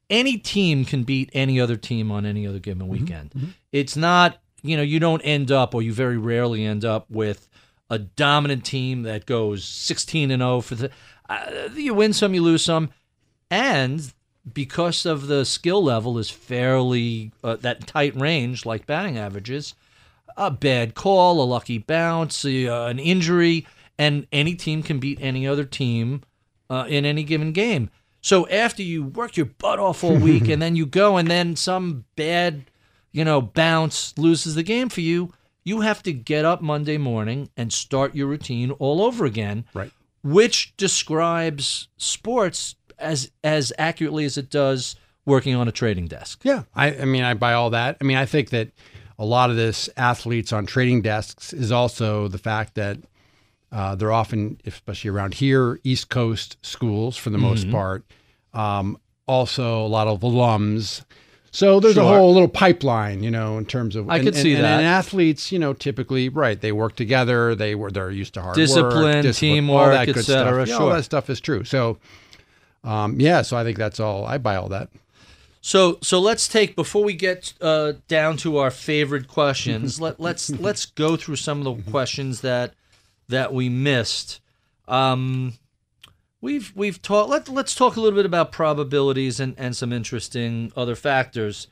any team can beat any other team on any other given Mm-hmm. weekend. It's not, you know, you don't end up, or you very rarely end up with a dominant team that goes 16 and 0 for the. Uh, you win some, you lose some, and because of the skill level is fairly uh, that tight range, like batting averages, a bad call, a lucky bounce, uh, an injury, and any team can beat any other team uh, in any given game. So after you work your butt off all week and then you go and then some bad, you know, bounce loses the game for you, you have to get up Monday morning and start your routine all over again. Right. Which describes sports as as accurately as it does working on a trading desk. Yeah, I, I mean, I buy all that. I mean, I think that a lot of this athletes on trading desks is also the fact that uh, they're often, especially around here, East Coast schools for the Mm-hmm. most part. Um, also, a lot of alums. So there's a whole little pipeline, you know, in terms of I and- could see and, that. And athletes, you know, typically, right? They work together. They were they're used to hard Discipline, work, all teamwork, that et good cetera, stuff. Yeah, all that stuff is true. So, um, yeah, so I think that's all. I buy all that. So so let's take before we get uh, down to our favorite questions. let let's let's go through some of the questions that that we missed. Um, we've we've talked. Let let's talk a little bit about probabilities and and some interesting other factors.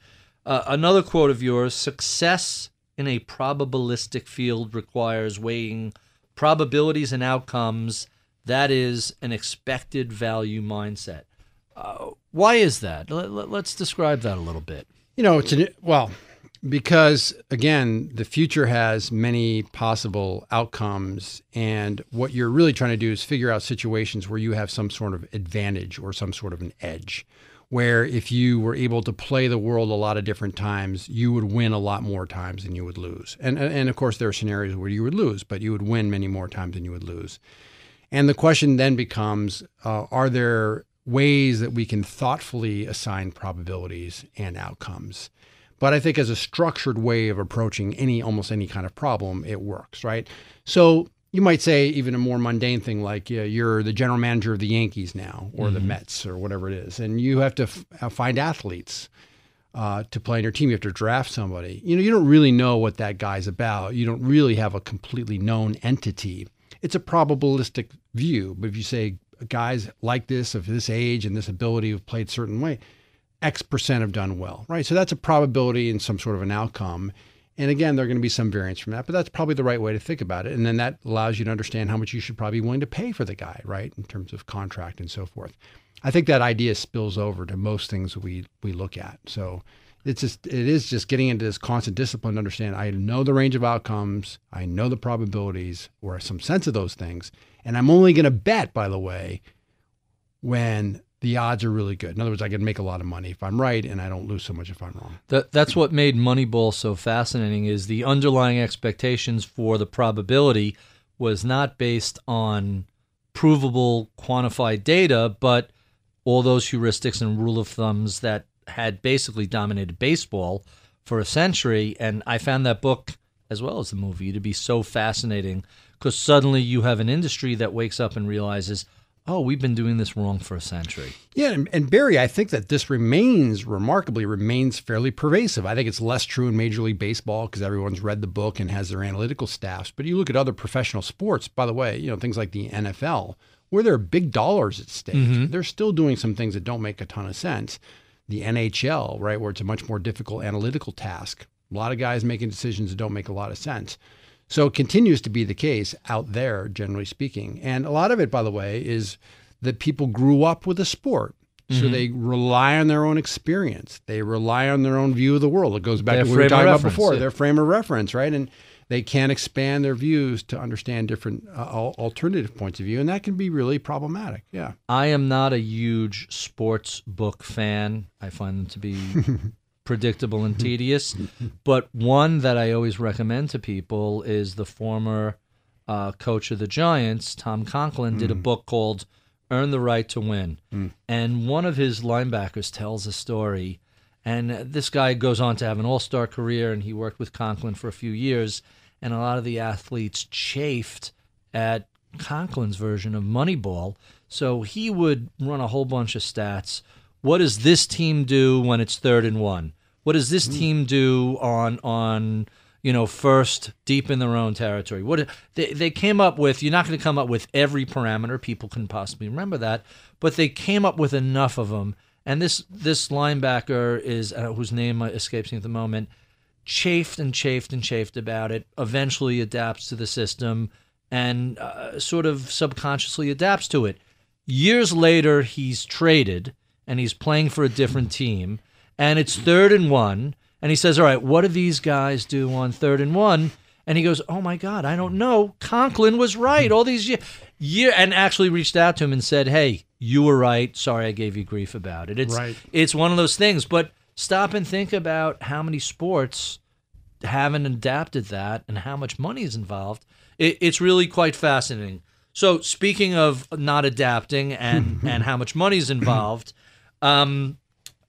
Uh, another quote of yours: "Success in a probabilistic field requires weighing probabilities and outcomes. That is an expected value mindset." Uh, why is that? Let, let, let's describe that a little bit. You know, it's an, well, because again, the future has many possible outcomes. And what you're really trying to do is figure out situations where you have some sort of advantage or some sort of an edge. Where if you were able to play the world a lot of different times, you would win a lot more times than you would lose. And, and of course, there are scenarios where you would lose, but you would win many more times than you would lose. And the question then becomes uh, are there ways that we can thoughtfully assign probabilities and outcomes? But I think as a structured way of approaching any almost any kind of problem, it works, right? So you might say even a more mundane thing like yeah, you're the general manager of the Yankees now or the Mets or whatever it is, and you have to f- uh, find athletes uh, to play in your team. You have to draft somebody. You know, you don't really know what that guy's about. You don't really have a completely known entity. It's a probabilistic view. But if you say guys like this of this age and this ability have played certain way, X percent have done well, right? So that's a probability and some sort of an outcome. And again, there are going to be some variance from that, but that's probably the right way to think about it. And then that allows you to understand how much you should probably be willing to pay for the guy, right? In terms of contract and so forth. I think that idea spills over to most things we we look at. So it's just it is just getting into this constant discipline to understand I know the range of outcomes, I know the probabilities or some sense of those things, and I'm only going to bet by the way when the odds are really good. In other words, I can make a lot of money if I'm right and I don't lose so much if I'm wrong. That, that's what made Moneyball so fascinating is the underlying expectations for the probability was not based on provable quantified data, but all those heuristics and rule of thumbs that had basically dominated baseball for a century. And I found that book, as well as the movie, to be so fascinating because suddenly you have an industry that wakes up and realizes, oh, we've been doing this wrong for a century. Yeah, and, and, Barry, I think that this remains remarkably remains fairly pervasive. I think it's less true in Major League Baseball because everyone's read the book and has their analytical staffs. But you look at other professional sports, by the way, you know things like the NFL, where there are big dollars at stake. Mm-hmm. They're still doing some things that don't make a ton of sense. The NHL, right, where it's a much more difficult analytical task. A lot of guys making decisions that don't make a lot of sense. So it continues to be the case out there, generally speaking. And a lot of it, by the way, is that people grew up with a sport. So mm-hmm. they rely on their own experience. They rely on their own view of the world. It goes back their to what we were talking about before, yeah. their frame of reference, right? And they can't expand their views to understand different uh, alternative points of view, and that can be really problematic. Yeah. I am not a huge sports book fan. I find them to be predictable and tedious. But one that I always recommend to people is the former uh, coach of the Giants, Tom Coughlin, did a mm. book called Earn the Right to Win. Mm. And one of his linebackers tells a story. And this guy goes on to have an all star career, and he worked with Coughlin for a few years. And a lot of the athletes chafed at Coughlin's version of Moneyball. So he would run a whole bunch of stats what does this team do when it's third and one? What does this mm. team do on on you know first deep in their own territory? What they they came up with? You're not going to come up with every parameter. People can possibly remember that, but they came up with enough of them. And this this linebacker is uh, whose name escapes me at the moment. Chafed and chafed and chafed about it. Eventually adapts to the system and uh, sort of subconsciously adapts to it. Years later, he's traded and he's playing for a different team, and it's third and one, and he says, "All right, what do these guys do on third and one?" And he goes, "Oh my God, I don't know. Coughlin was right all these years." Year, and actually reached out to him and said, "Hey, you were right. Sorry, I gave you grief about it." It's right. it's one of those things. But stop and think about how many sports haven't adapted that, and how much money is involved. It, it's really quite fascinating. So, speaking of not adapting and and how much money is involved, um,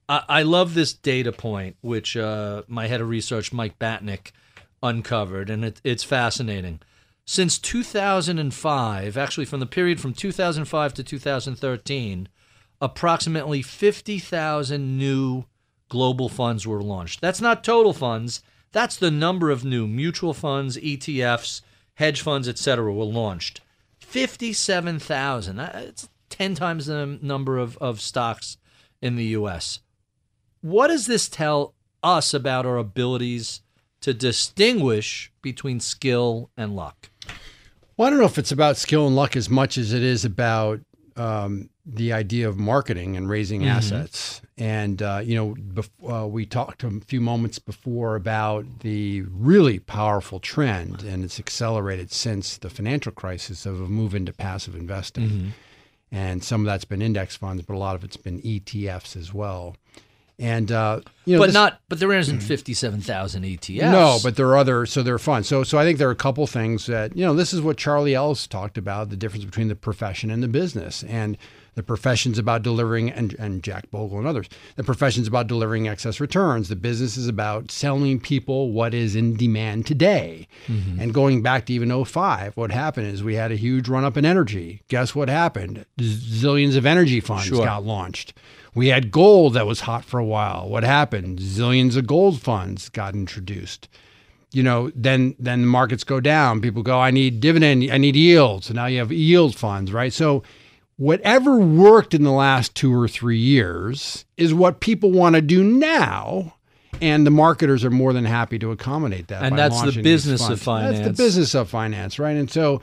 I, I, love this data point, which uh, my head of research, Mike Batnick, uncovered, and it, it's fascinating. Since 2005, actually from the period from 2005 to 2013, approximately 50,000 new global funds were launched. That's not total funds. That's the number of new mutual funds, ETFs, hedge funds, etc. were launched. 57,000. It's 10 times the number of, of stocks in the U.S. What does this tell us about our abilities to distinguish between skill and luck? Well, I don't know if it's about skill and luck as much as it is about um, the idea of marketing and raising mm-hmm. assets. And, uh, you know, bef- uh, we talked a few moments before about the really powerful trend, and it's accelerated since the financial crisis of a move into passive investing. Mm-hmm and some of that's been index funds, but a lot of it's been ETFs as well. And uh, you know, but this, not, but there isn't fifty-seven thousand ETFs. No, but there are other, so they're fun. So, so I think there are a couple things that you know. This is what Charlie Ellis talked about: the difference between the profession and the business, and the profession's about delivering, and, and Jack Bogle and others. The profession's about delivering excess returns. The business is about selling people what is in demand today. Mm-hmm. And going back to even 05, what happened is we had a huge run up in energy. Guess what happened? Zillions of energy funds sure. got launched. We had gold that was hot for a while. What happened? Zillions of gold funds got introduced. You know, then then the markets go down. People go, I need dividend, I need yield. So now you have yield funds, right? So whatever worked in the last two or three years is what people want to do now. And the marketers are more than happy to accommodate that. And that's the business of finance. That's the business of finance, right? And so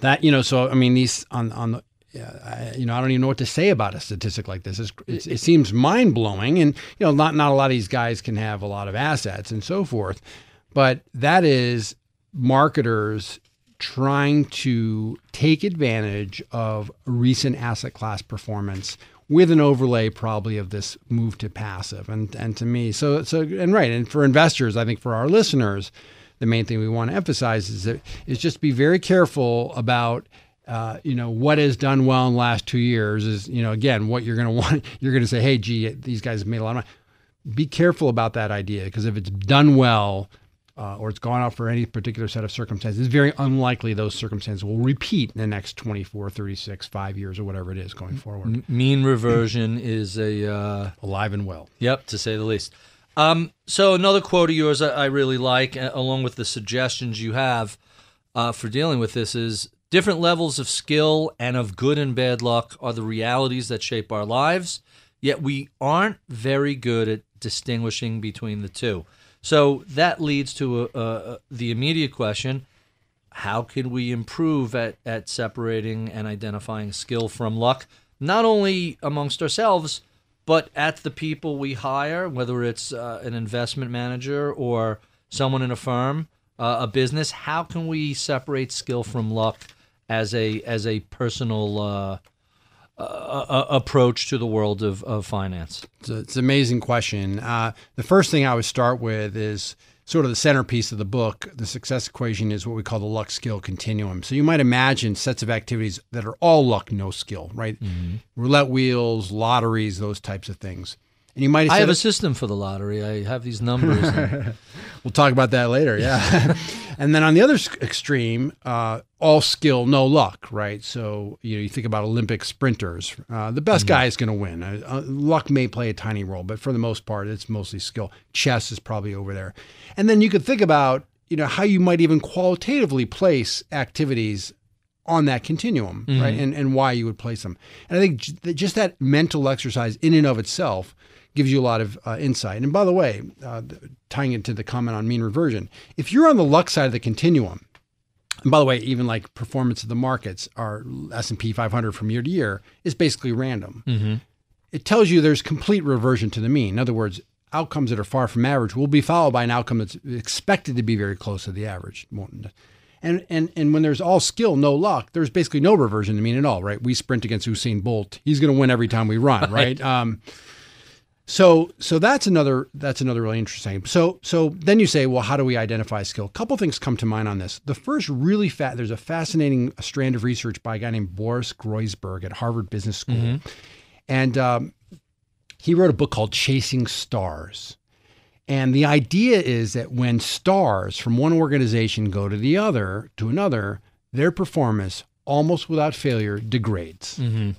that, you know, so I mean, these on on the I, you know, I don't even know what to say about a statistic like this. It's, it's, it seems mind blowing, and you know, not not a lot of these guys can have a lot of assets and so forth, but that is marketers trying to take advantage of recent asset class performance with an overlay probably of this move to passive. And and to me so so and right and for investors i think for our listeners the main thing we want to emphasize is that is just be very careful about uh, you know what has done well in the last two years is you know again what you're going to want you're going to say hey gee these guys made a lot of money. Be careful about that idea because if it's done well uh, or it's gone out for any particular set of circumstances, it's very unlikely those circumstances will repeat in the next 24, 36, five years, or whatever it is going forward. M- mean reversion is a uh, alive and well. Yep, to say the least. Um, so another quote of yours I, I really like, uh, along with the suggestions you have uh, for dealing with this, is different levels of skill and of good and bad luck are the realities that shape our lives. Yet we aren't very good at distinguishing between the two. So that leads to a, a, the immediate question how can we improve at, at separating and identifying skill from luck, not only amongst ourselves, but at the people we hire, whether it's uh, an investment manager or someone in a firm, uh, a business? How can we separate skill from luck as a as a personal uh, uh, approach to the world of, of finance? It's, a, it's an amazing question. Uh, the first thing I would start with is sort of the centerpiece of the book. The success equation is what we call the luck skill continuum. So you might imagine sets of activities that are all luck, no skill, right? Mm-hmm. Roulette wheels, lotteries, those types of things. And you might have I have a system for the lottery. I have these numbers. we'll talk about that later. Yeah. and then on the other extreme, uh, all skill, no luck, right? So you know, you think about Olympic sprinters. Uh, the best mm-hmm. guy is going to win. Uh, uh, luck may play a tiny role, but for the most part, it's mostly skill. Chess is probably over there. And then you could think about you know how you might even qualitatively place activities on that continuum, mm-hmm. right? And and why you would place them. And I think just that mental exercise in and of itself gives you a lot of uh, insight. And by the way, uh, tying it to the comment on mean reversion, if you're on the luck side of the continuum, and by the way, even like performance of the markets, our S&P 500 from year to year is basically random. Mm-hmm. It tells you there's complete reversion to the mean. In other words, outcomes that are far from average will be followed by an outcome that's expected to be very close to the average. And and and when there's all skill, no luck, there's basically no reversion to mean at all, right? We sprint against Usain Bolt. He's going to win every time we run, right? right? Um, so so that's another that's another really interesting. So so then you say, well, how do we identify skill? A couple things come to mind on this. The first really fat there's a fascinating strand of research by a guy named Boris Groysberg at Harvard Business School, mm-hmm. and um, he wrote a book called Chasing Stars. And the idea is that when stars from one organization go to the other to another, their performance almost without failure degrades. Mm-hmm.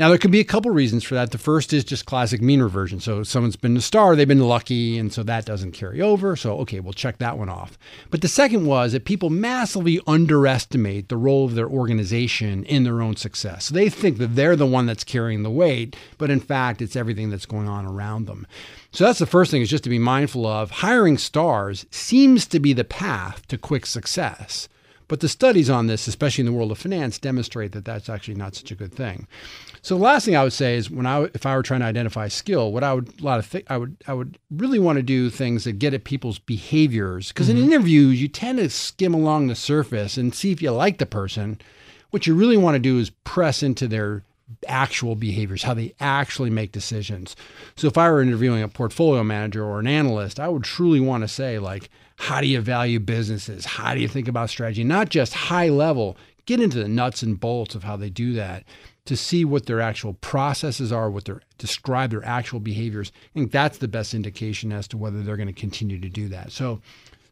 Now, there could be a couple reasons for that. The first is just classic mean reversion. So, someone's been a star, they've been lucky, and so that doesn't carry over. So, okay, we'll check that one off. But the second was that people massively underestimate the role of their organization in their own success. So, they think that they're the one that's carrying the weight, but in fact, it's everything that's going on around them. So, that's the first thing is just to be mindful of. Hiring stars seems to be the path to quick success. But the studies on this, especially in the world of finance, demonstrate that that's actually not such a good thing. So the last thing I would say is when I if I were trying to identify skill, what I would a lot of th- I would I would really want to do things that get at people's behaviors because mm-hmm. in interviews you tend to skim along the surface and see if you like the person. What you really want to do is press into their actual behaviors, how they actually make decisions. So if I were interviewing a portfolio manager or an analyst, I would truly want to say like how do you value businesses? How do you think about strategy? Not just high level, get into the nuts and bolts of how they do that to see what their actual processes are, what their describe their actual behaviors. I think that's the best indication as to whether they're going to continue to do that. So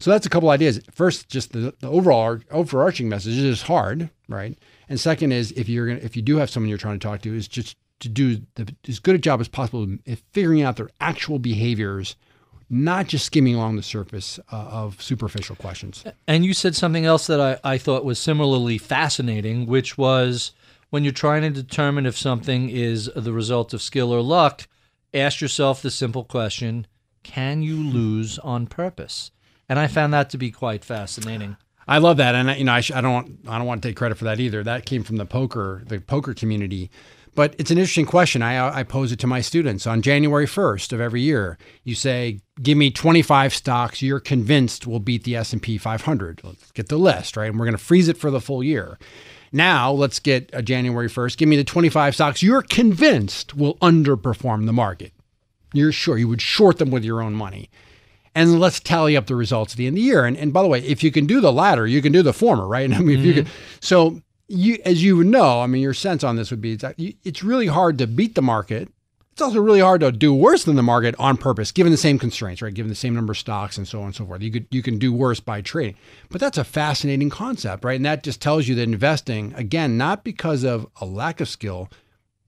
so that's a couple ideas. First, just the, the overall overarching message is hard, right? And second is if you're gonna if you do have someone you're trying to talk to, is just to do the, as good a job as possible at figuring out their actual behaviors not just skimming along the surface uh, of superficial questions. And you said something else that I, I thought was similarly fascinating, which was when you're trying to determine if something is the result of skill or luck, ask yourself the simple question can you lose on purpose? And I found that to be quite fascinating. I love that, and I- you know, I, sh- I don't, I don't want to take credit for that either. That came from the poker, the poker community. But it's an interesting question. I, I pose it to my students on January 1st of every year. You say, "Give me 25 stocks you're convinced will beat the S&P 500." Let's get the list, right? And we're going to freeze it for the full year. Now, let's get a January 1st. Give me the 25 stocks you're convinced will underperform the market. You're sure you would short them with your own money and let's tally up the results at the end of the year. And, and by the way, if you can do the latter, you can do the former, right? I mean, if you mm-hmm. can, so you, as you would know, I mean, your sense on this would be it's, it's really hard to beat the market. It's also really hard to do worse than the market on purpose, given the same constraints, right? Given the same number of stocks and so on and so forth. You could you can do worse by trading, but that's a fascinating concept, right? And that just tells you that investing, again, not because of a lack of skill,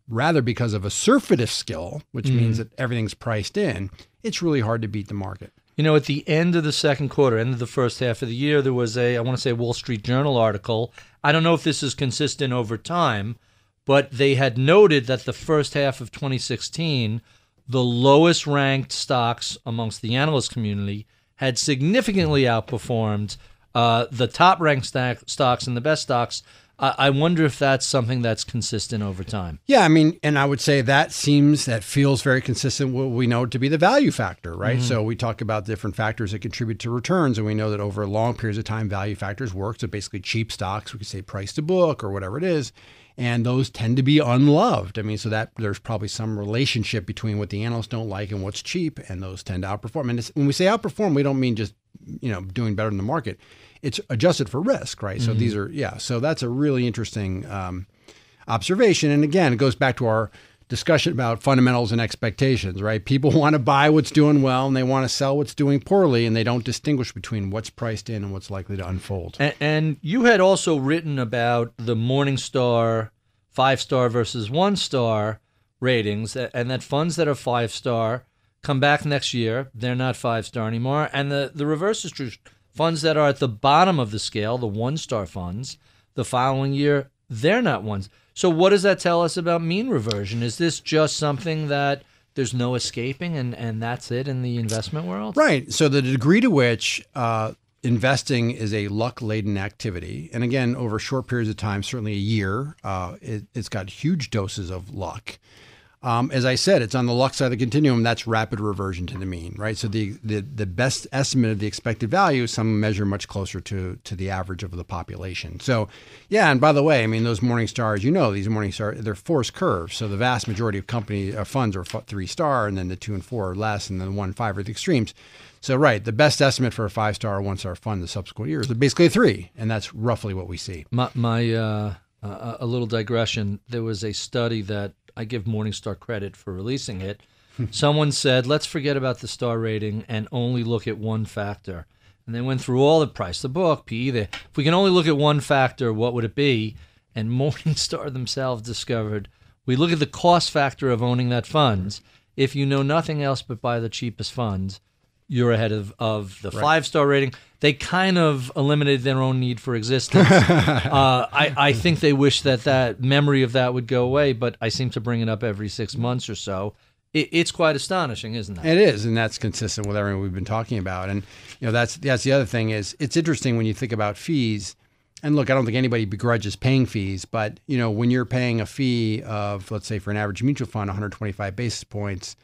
rather because of a surfeitive skill, which mm-hmm. means that everything's priced in. It's really hard to beat the market. You know, at the end of the second quarter, end of the first half of the year, there was a, I want to say, Wall Street Journal article. I don't know if this is consistent over time, but they had noted that the first half of 2016, the lowest ranked stocks amongst the analyst community had significantly outperformed uh, the top ranked stocks and the best stocks. I, I wonder if that's something that's consistent over time. Yeah, I mean, and I would say that seems that feels very consistent what we know to be the value factor, right? Mm-hmm. So we talk about different factors that contribute to returns, and we know that over long periods of time, value factors work. So basically, cheap stocks, we could say price to book or whatever it is, and those tend to be unloved. I mean, so that there's probably some relationship between what the analysts don't like and what's cheap, and those tend to outperform. And it's, when we say outperform, we don't mean just you know doing better than the market. It's adjusted for risk, right? So these are yeah. So that's a really interesting um, observation. And again, it goes back to our discussion about fundamentals and expectations, right? People want to buy what's doing well and they want to sell what's doing poorly, and they don't distinguish between what's priced in and what's likely to unfold. And, and you had also written about the Morningstar five star versus one star ratings, and that funds that are five star come back next year. They're not five star anymore. And the, the reverse is true. Funds that are at the bottom of the scale, the one star funds, the following year, they're not ones. So, what does that tell us about mean reversion? Is this just something that there's no escaping and, and that's it in the investment world? Right. So the degree to which uh, investing is a luck laden activity, and again, over short periods of time, certainly a year, uh, it, it's got huge doses of luck. Um, as I said, it's on the luck side of the continuum. That's rapid reversion to the mean, right? So the, the the best estimate of the expected value some measure much closer to to the average of the population. So, yeah. And by the way, I mean those morning stars. You know, these morning stars they're forced curves. So the vast majority of company uh, funds are three star, and then the two and four are less, and then the one and five are the extremes. So right, the best estimate for a five star or one star fund the subsequent years is basically three, and that's roughly what we see. My, my uh, uh, a little digression. There was a study that I give Morningstar credit for releasing it. Someone said, let's forget about the star rating and only look at one factor. And they went through all the price, the book, PE. The, if we can only look at one factor, what would it be? And Morningstar themselves discovered we look at the cost factor of owning that funds. If you know nothing else but buy the cheapest funds, you're ahead of, of the five star rating. They kind of eliminated their own need for existence. uh, I, I think they wish that that memory of that would go away, but I seem to bring it up every six months or so. It, it's quite astonishing, isn't it? It is, and that's consistent with everything we've been talking about. And you know, that's that's the other thing is it's interesting when you think about fees. And look, I don't think anybody begrudges paying fees, but you know, when you're paying a fee of, let's say, for an average mutual fund, 125 basis points,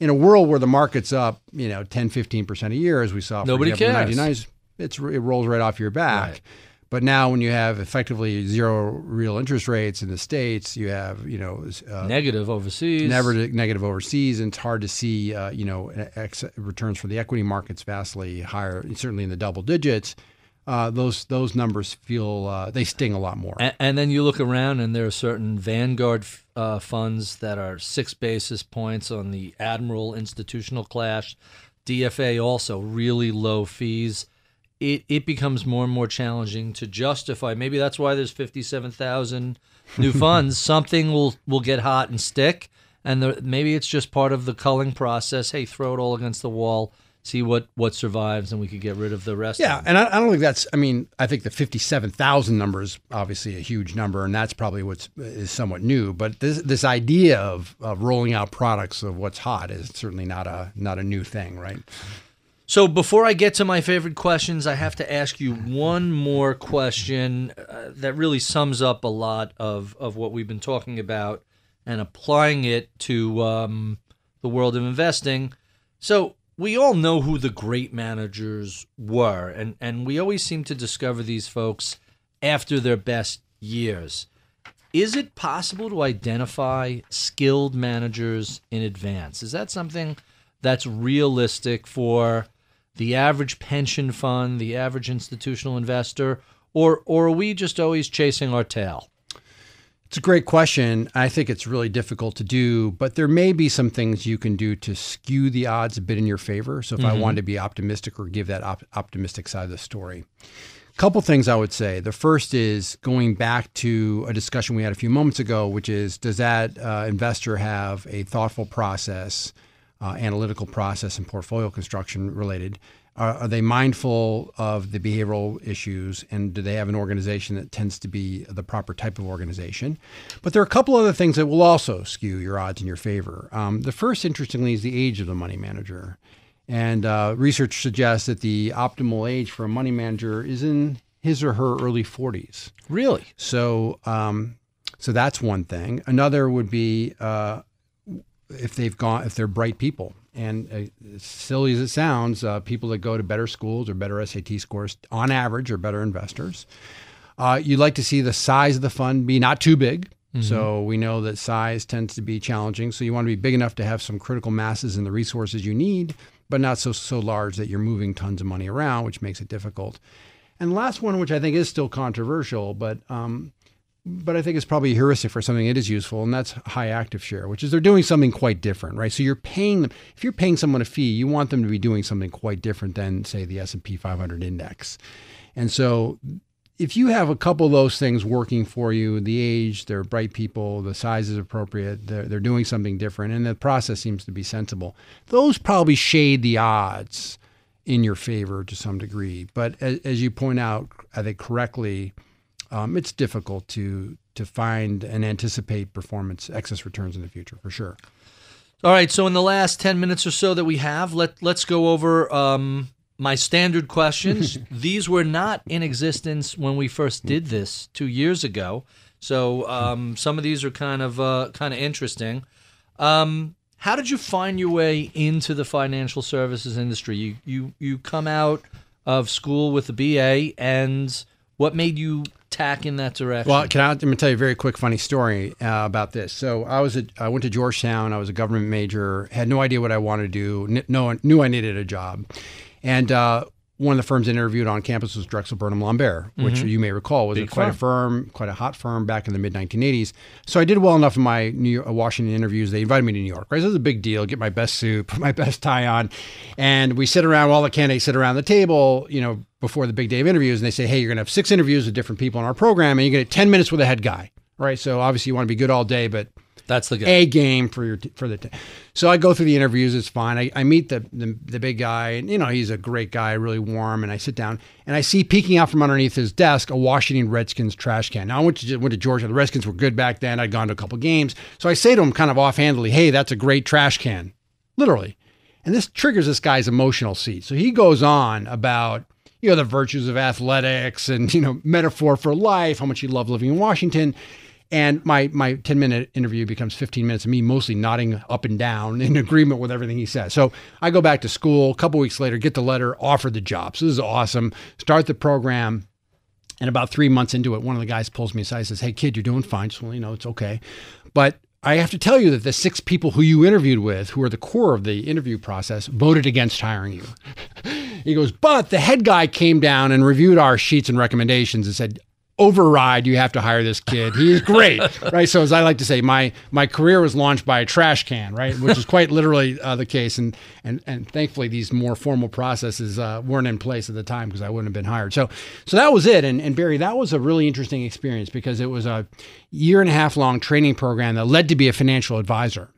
in a world where the market's up, you know, 10, 15 percent a year, as we saw, for Nobody example, in the cares. 99s, it's it rolls right off your back. Right. But now, when you have effectively zero real interest rates in the states, you have you know uh, Negative overseas. never negative overseas, and it's hard to see, uh, you know, ex- returns for the equity markets vastly higher, certainly in the double digits. Uh, those those numbers feel uh, they sting a lot more. And, and then you look around, and there are certain Vanguard uh, funds that are six basis points on the Admiral institutional Clash, DFA also really low fees. It it becomes more and more challenging to justify. Maybe that's why there's fifty seven thousand new funds. Something will will get hot and stick, and the, maybe it's just part of the culling process. Hey, throw it all against the wall, see what what survives, and we could get rid of the rest. Yeah, and I, I don't think that's. I mean, I think the fifty-seven thousand number is obviously a huge number, and that's probably what's is somewhat new. But this this idea of, of rolling out products of what's hot is certainly not a not a new thing, right? So before I get to my favorite questions, I have to ask you one more question uh, that really sums up a lot of, of what we've been talking about and applying it to um, the world of investing. So we all know who the great managers were, and, and we always seem to discover these folks after their best years. Is it possible to identify skilled managers in advance? Is that something that's realistic for the average pension fund, the average institutional investor, or or are we just always chasing our tail? It's a great question. I think it's really difficult to do, but there may be some things you can do to skew the odds a bit in your favor. So if I wanted to be optimistic or give that op- optimistic side of the story, a couple things I would say. The first is going back to a discussion we had a few moments ago, which is does that uh, investor have a thoughtful process, uh, analytical process, and portfolio construction related? Are, are they mindful of the behavioral issues, and do they have an organization that tends to be the proper type of organization? But there are a couple other things that will also skew your odds in your favor. Um, the first, interestingly, is the age of the money manager. And uh, research suggests that the optimal age for a money manager is in his or her early 40s. Really? So, um, so that's one thing. Another would be uh, if they've gone, if they're bright people. And uh, as silly as it sounds, uh, people that go to better schools or better SAT scores, on average, are better investors. Uh, you'd like to see the size of the fund be not too big. So we know that size tends to be challenging. So you want to be big enough to have some critical masses and the resources you need, but not so so large that you're moving tons of money around, which makes it difficult. And last one, which I think is still controversial, but um, but I think it's probably heuristic for something that is useful, and that's high active share, which is they're doing something quite different, right? So you're paying them. If you're paying someone a fee, you want them to be doing something quite different than, say, the S and P 500 index. And so, if you have a couple of those things working for you, the age, they're bright people, the size is appropriate, they're, they're doing something different, and the process seems to be sensible, those probably shade the odds in your favor to some degree. But as, as you point out, I think correctly, um, it's difficult to to find and anticipate performance excess returns in the future for sure. All right. So in the last ten minutes or so that we have, let let's go over um, my standard questions. These were not in existence when we first did this two years ago. So um, some of these are kind of uh, kind of interesting. Um, how did you find your way into the financial services industry? You you you come out of school with a BA, and what made you tack in that direction? Well, can I, tell you a very quick funny story uh, about this. So I was at, I went to Georgetown. I was a government major. Had no idea what I wanted to do. No, knew I needed a job, and uh, one of the firms I interviewed on campus was Drexel Burnham Lambert, which you may recall was a, quite a firm, quite a hot firm back in the mid 1980s. So I did well enough in my New York, uh, Washington interviews. They invited me to New York. Right, so this is a big deal. Get my best suit, put my best tie on, and we sit around. All the candidates sit around the table, you know, before the big day of interviews, and they say, "Hey, you're going to have six interviews with different people in our program, and you're going to get 10 minutes with the head guy." Right. So obviously you want to be good all day, but That's the guy. a game for your for the. T- so I go through the interviews. It's fine. I, I meet the, the the big guy, and you know he's a great guy, really warm. And I sit down, and I see peeking out from underneath his desk a Washington Redskins trash can. Now I went to went to Georgia. The Redskins were good back then. I'd gone to a couple games, so I say to him kind of offhandedly, "Hey, that's a great trash can," literally. And this triggers this guy's emotional seat. So he goes on about you know the virtues of athletics and you know metaphor for life, how much he loved living in Washington. And my my 10 minute interview becomes 15 minutes of me mostly nodding up and down in agreement with everything he says. So I go back to school. A couple weeks later, get the letter, offer the job. So this is awesome. Start the program. And about three months into it, one of the guys pulls me aside and says, Hey, kid, you're doing fine. Just, well, you know, it's okay. But I have to tell you that the six people who you interviewed with, who are the core of the interview process, voted against hiring you. he goes, But the head guy came down and reviewed our sheets and recommendations and said, override you have to hire this kid. He's great right? So as i like to say my my career was launched by a trash can right? Which is quite literally uh, the case. And and and thankfully these more formal processes uh, weren't in place at the time because i wouldn't have been hired. So so that was it. And and barry that was a really interesting experience because it was a year and a half long training program that led to be a financial advisor.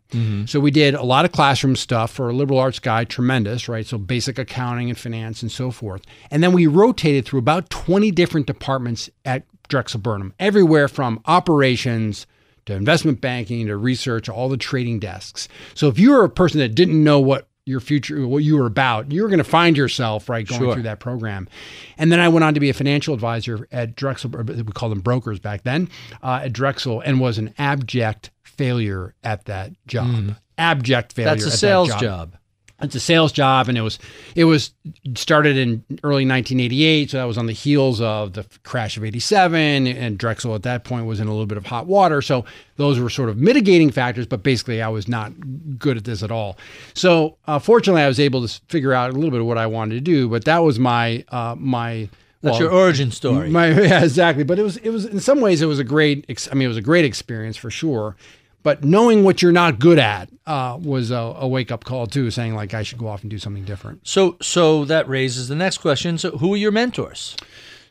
So we did a lot of classroom stuff for a liberal arts guy, tremendous, right? So basic accounting and finance and so forth. And then we rotated through about 20 different departments at Drexel Burnham, everywhere from operations to investment banking to research, all the trading desks. So if you were a person that didn't know what your future, what you were about. You were going to find yourself right going Sure. through that program. And then I went on to be a financial advisor at Drexel. We called them brokers back then uh, at Drexel, and was an abject failure at that job. Abject failure. Mm. That's a at that sales job. It's a sales job and it was it was started in early 1988 so that was on the heels of the crash of 87 and drexel at that point was in a little bit of hot water so those were sort of mitigating factors but basically i was not good at this at all so uh, fortunately i was able to figure out a little bit of what i wanted to do but that was my uh, my That's well, your origin story. my, yeah, exactly. But it was it was in some ways it was a great. I mean, it was a great experience for sure. But knowing what you're not good at uh, was a, a wake up call too, saying like I should go off and do something different. so, so that raises the next question. So, who are your mentors?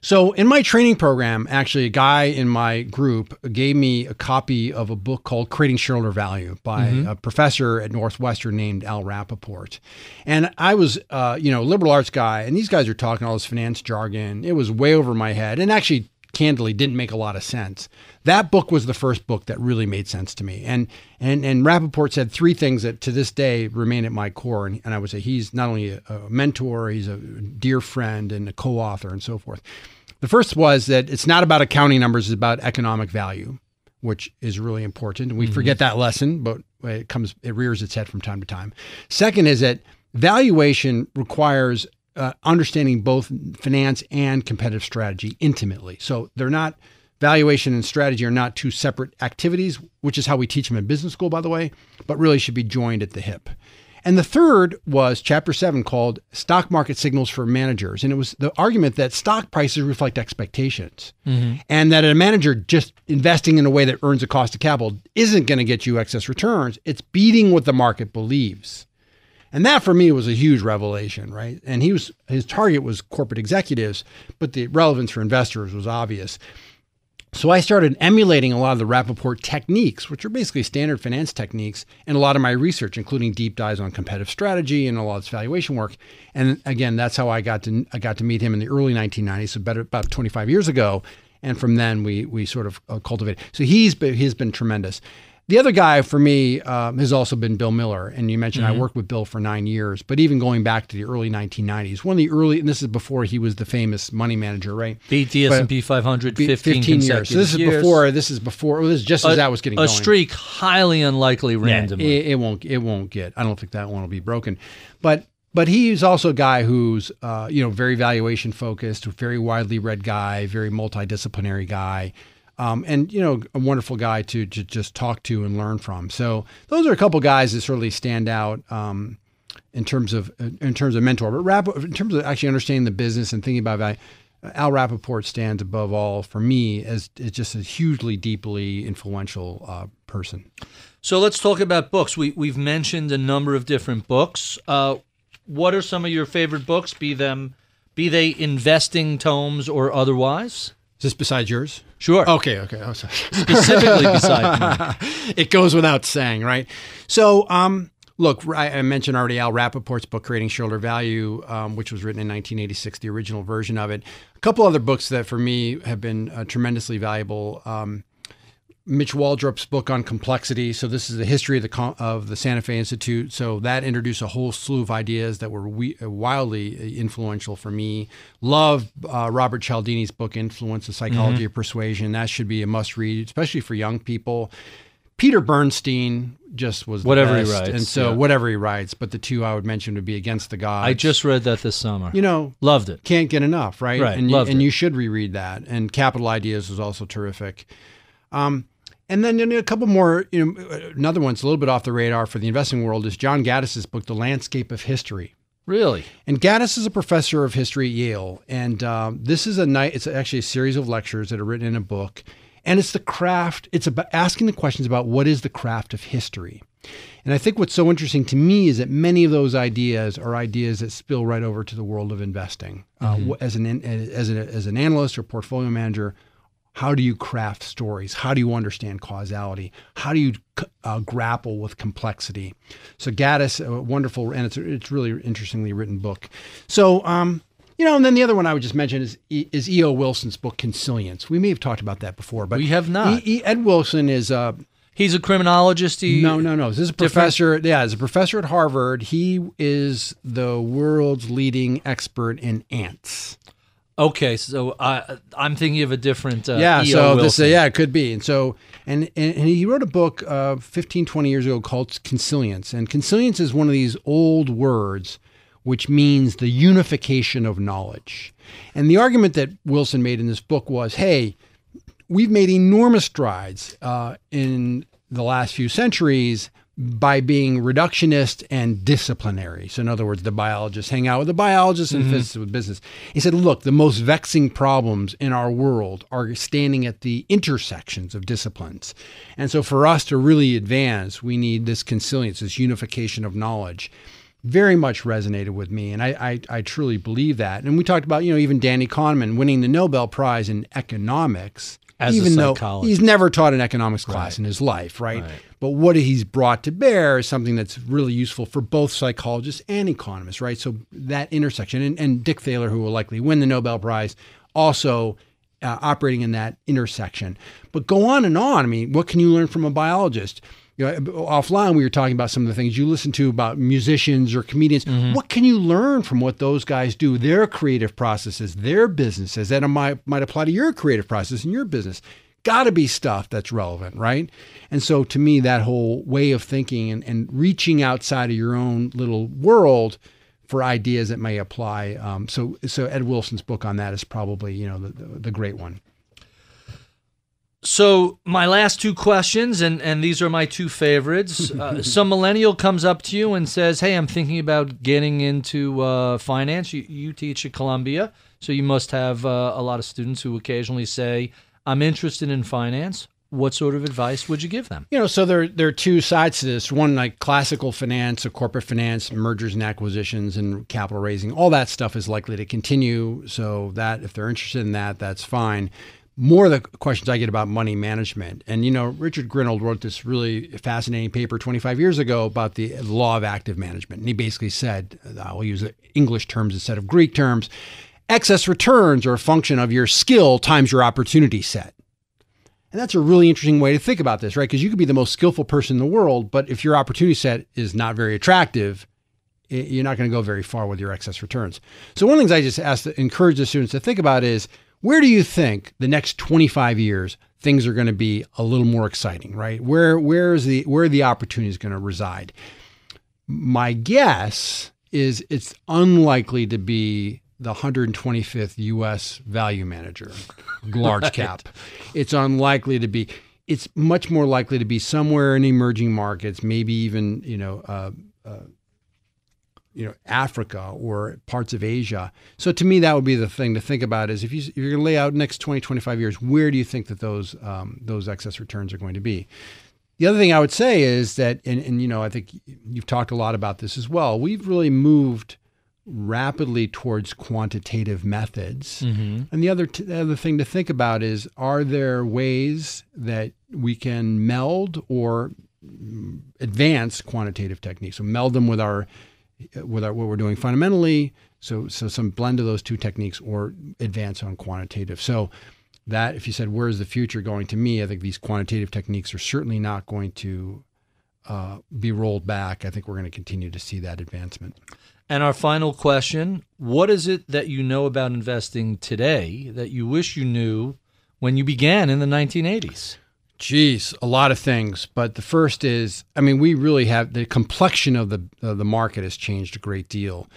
So in my training program, actually, a guy in my group gave me a copy of a book called Creating Shareholder Value by a professor at Northwestern named Al Rappaport. And I was, uh, you know, liberal arts guy, and these guys are talking all this finance jargon. It was way over my head, and actually, candidly, didn't make a lot of sense. That book was the first book that really made sense to me. And and and Rappaport said three things that to this day remain at my core. And, and I would say he's not only a, a mentor, he's a dear friend and a co-author and so forth. The first was that it's not about accounting numbers, it's about economic value, which is really important. And we mm-hmm. forget that lesson, but it comes, it rears its head from time to time. Second is that valuation requires uh, understanding both finance and competitive strategy intimately. So they're not, valuation and strategy are not two separate activities, which is how we teach them in business school, by the way, but really should be joined at the hip. And the third was chapter seven called Stock Market Signals for Managers. And it was the argument that stock prices reflect expectations and that a manager just investing in a way that earns a cost of capital isn't going to get you excess returns. It's beating what the market believes. And that for me was a huge revelation, right? And he was his target was corporate executives, but the relevance for investors was obvious. So I started emulating a lot of the Rappaport techniques, which are basically standard finance techniques, in a lot of my research, including deep dives on competitive strategy and a lot of valuation work. And again, that's how I got to I got to meet him in the early 1990s, so better about 25 years ago. And from then we we sort of uh, cultivated. So he's been, he's been tremendous. The other guy for me um, has also been Bill Miller, and you mentioned I worked with Bill for nine years. But even going back to the early 1990s, one of the early, and this is before he was the famous money manager, right? Beat the S&P 500 15, 15 years. So this is years. before. This is before. Well, this is just as that was getting a going. streak highly unlikely randomly. It, it won't. It won't get. I don't think that one will be broken. But but he's also a guy who's uh, you know very valuation focused, very widely read guy, very multidisciplinary guy. Um, and you know, a wonderful guy to, to just talk to and learn from. So those are a couple guys that certainly stand out um, in terms of in terms of mentor. But Rapp, in terms of actually understanding the business and thinking about value, Al Rappaport stands above all for me as, as just a hugely, deeply influential uh, person. So let's talk about books. We we've mentioned a number of different books. Uh, what are some of your favorite books? Be them, be they investing tomes or otherwise. Is this besides yours? Sure. Okay, okay. Oh. Specifically beside mine. it goes without saying, right? So, um, look, I, mentioned already Al Rappaport's book, Creating Shareholder Value, um, which was written in 1986, the original version of it. A couple other books that for me have been uh, tremendously valuable. Um, Mitch Waldrop's book on complexity. So this is the history of the of the Santa Fe Institute. So that introduced a whole slew of ideas that were we, uh, wildly influential for me. Love uh, Robert Cialdini's book, Influence: The Psychology of Persuasion. That should be a must read, especially for young people. Peter Bernstein just was the Whatever he writes, and so yeah. whatever he writes. But the two I would mention would be Against the Gods. I just read that this summer. you know Loved it. can't get enough, right? Right, And you, loved and it. you should reread that. And Capital Ideas was also terrific. Um, and then you know, a couple more, you know, another one's a little bit off the radar for the investing world is John Gaddis's book, The Landscape of History. Really? And Gaddis is a professor of history at Yale, and um, this is a night. It's actually a series of lectures that are written in a book, and it's the craft. It's about asking the questions about what is the craft of history. And I think what's so interesting to me is that many of those ideas are ideas that spill right over to the world of investing. Uh, as an as an as an analyst or portfolio manager, how do you craft stories? How do you understand causality? How do you uh, grapple with complexity? So Gaddis, a wonderful, and it's it's really interestingly written book. So um, you know, and then the other one I would just mention is is E.O. Wilson's book Consilience. We may have talked about that before, but We have not. E- E- Ed Wilson is uh, He's a criminologist. He, No, no, no. This is a Different? professor. Yeah, he's a professor at Harvard. He is the world's leading expert in ants. Okay, so I I'm thinking of a different. Uh, yeah, so this, Wilson. yeah, it could be. And so, and, and, and he wrote a book uh, 15, 20 years ago called Consilience. And consilience is one of these old words which means the unification of knowledge. And the argument that Wilson made in this book was hey, we've made enormous strides uh, in the last few centuries by being reductionist and disciplinary. So, in other words, the biologists hang out with the biologists and mm-hmm. physicists with business. He said, look, the most vexing problems in our world are standing at the intersections of disciplines. And so, for us to really advance, we need this consilience, this unification of knowledge very much resonated with me, and I, I, I truly believe that. And we talked about, you know, even Danny Kahneman winning the Nobel Prize in economics, As a even though he's never taught an economics class in his life, right? But what he's brought to bear is something that's really useful for both psychologists and economists, right? So that intersection, and, and Dick Thaler, who will likely win the Nobel Prize, also uh, operating in that intersection. But go on and on. I mean, what can you learn from a biologist? You know, offline, we were talking about some of the things you listen to about musicians or comedians. What can you learn from what those guys do? Their creative processes, their businesses that might might apply to your creative process and your business. Got to be stuff that's relevant, right? And so, to me, that whole way of thinking and, and reaching outside of your own little world for ideas that may apply. Um, so, so Ed Wilson's book on that is probably you know the, the, the great one. So my last two questions, and and these are my two favorites. Uh, some millennial comes up to you and says, "Hey, I'm thinking about getting into uh, finance. You, you teach at Columbia, so you must have uh, a lot of students who occasionally say, "I'm interested in finance." What sort of advice would you give them? You know, so there there are two sides to this. One like classical finance, or corporate finance, mergers and acquisitions, and capital raising. All that stuff is likely to continue. So that if they're interested in that, that's fine. More of the questions I get about money management, and you know, Richard Grinold wrote this really fascinating paper 25 years ago about the law of active management, and he basically said, I'll use English terms instead of Greek terms. Excess returns are a function of your skill times your opportunity set. And that's a really interesting way to think about this, right? Because you could be the most skillful person in the world, but if your opportunity set is not very attractive, you're not going to go very far with your excess returns. So one of the things I just ask, to encourage the students to think about is where do you think the next 25 years things are going to be a little more exciting, right? Where where is the where the opportunities going to reside? My guess is it's unlikely to be the 125th U.S. value manager, large cap. It's unlikely to be. It's much more likely to be somewhere in emerging markets, maybe even you know, uh, uh, you know, Africa or parts of Asia. So to me, that would be the thing to think about: is if, you, if you're going to lay out next 20, 25 years, where do you think that those um, those excess returns are going to be? The other thing I would say is that, and, and you know, I think you've talked a lot about this as well. We've really moved rapidly towards quantitative methods. And the other t- the other thing to think about is: are there ways that we can meld or mm, advance quantitative techniques? So meld them with our with our, what we're doing fundamentally. So so some blend of those two techniques or advance on quantitative. So that if you said where's the future going to me, I think these quantitative techniques are certainly not going to uh, be rolled back. I think we're going to continue to see that advancement. And our final question What is it that you know about investing today that you wish you knew when you began in the 1980s? Geez, a lot of things, but the first is, I mean, we really have the complexion of the the market has changed a great deal.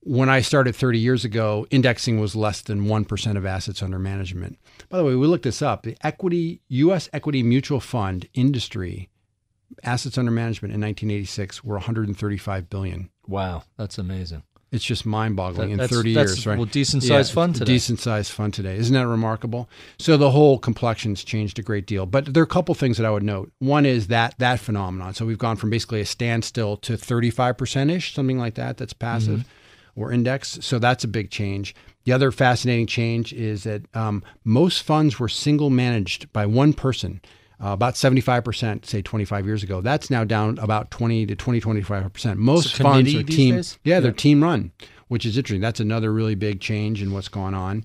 When I started 30 years ago, indexing was less than 1% of assets under management. By the way, we looked this up. The equity US equity mutual fund industry assets under management in 1986 were 135 billion. Wow, that's amazing. It's just mind-boggling That- in 30 that's, years, right? well, decent-sized fund it's a today. Decent-sized fund today. Isn't that remarkable? So the whole complexion's changed a great deal. But there are a couple things that I would note. One is that that phenomenon. So we've gone from basically a standstill to 35%ish, something like that. That's passive Mm-hmm. or index. So that's a big change. The other fascinating change is that um, most funds were single managed by one person. Uh, about 75%, say 25 years ago. That's now down about 20 to 20, 25%. Most funds are team. days? Yeah, they're team run, which is interesting. That's another really big change in what's going on.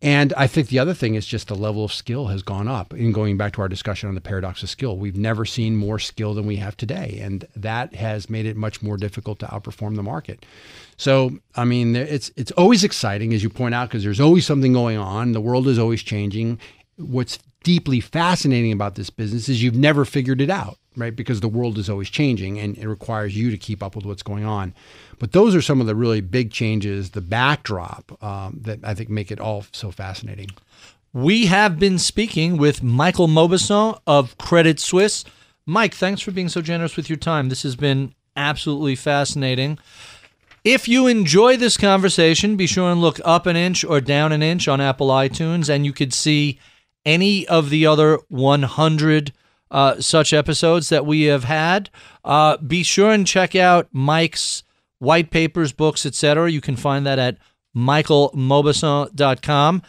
And I think the other thing is just the level of skill has gone up. In going back to our discussion on the paradox of skill, we've never seen more skill than we have today. And that has made it much more difficult to outperform the market. So, I mean, it's, it's always exciting, as you point out, because there's always something going on. The world is always changing. What's deeply fascinating about this business is you've never figured it out, right? Because the world is always changing and it requires you to keep up with what's going on. But those are some of the really big changes, the backdrop um, that I think make it all so fascinating. We have been speaking with Michael Mauboussin of Credit Suisse. Mike, thanks for being so generous with your time. This has been absolutely fascinating. If you enjoy this conversation, be sure and look up an inch or down an inch on Apple iTunes, and you could see any of the other 100 uh, such episodes that we have had. Uh, be sure and check out Mike's white papers, books, etc. You can find that at michaelmauboussin.com.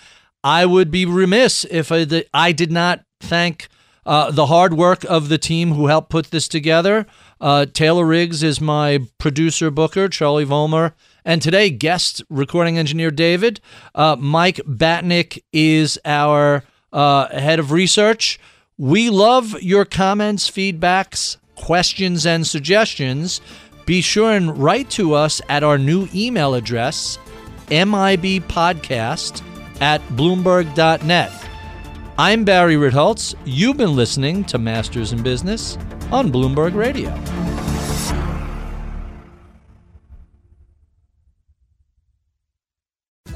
I would be remiss if I, I did not thank uh, the hard work of the team who helped put this together. Uh, Taylor Riggs is my producer booker, Charlie Vollmer, and today guest recording engineer David. Uh, Mike Batnick is our uh, head of research. We love your comments, feedbacks, questions, and suggestions. Be sure and write to us at our new email address, mibpodcast at bloomberg.net. I'm Barry Ritholtz. You've been listening to Masters in Business on Bloomberg Radio.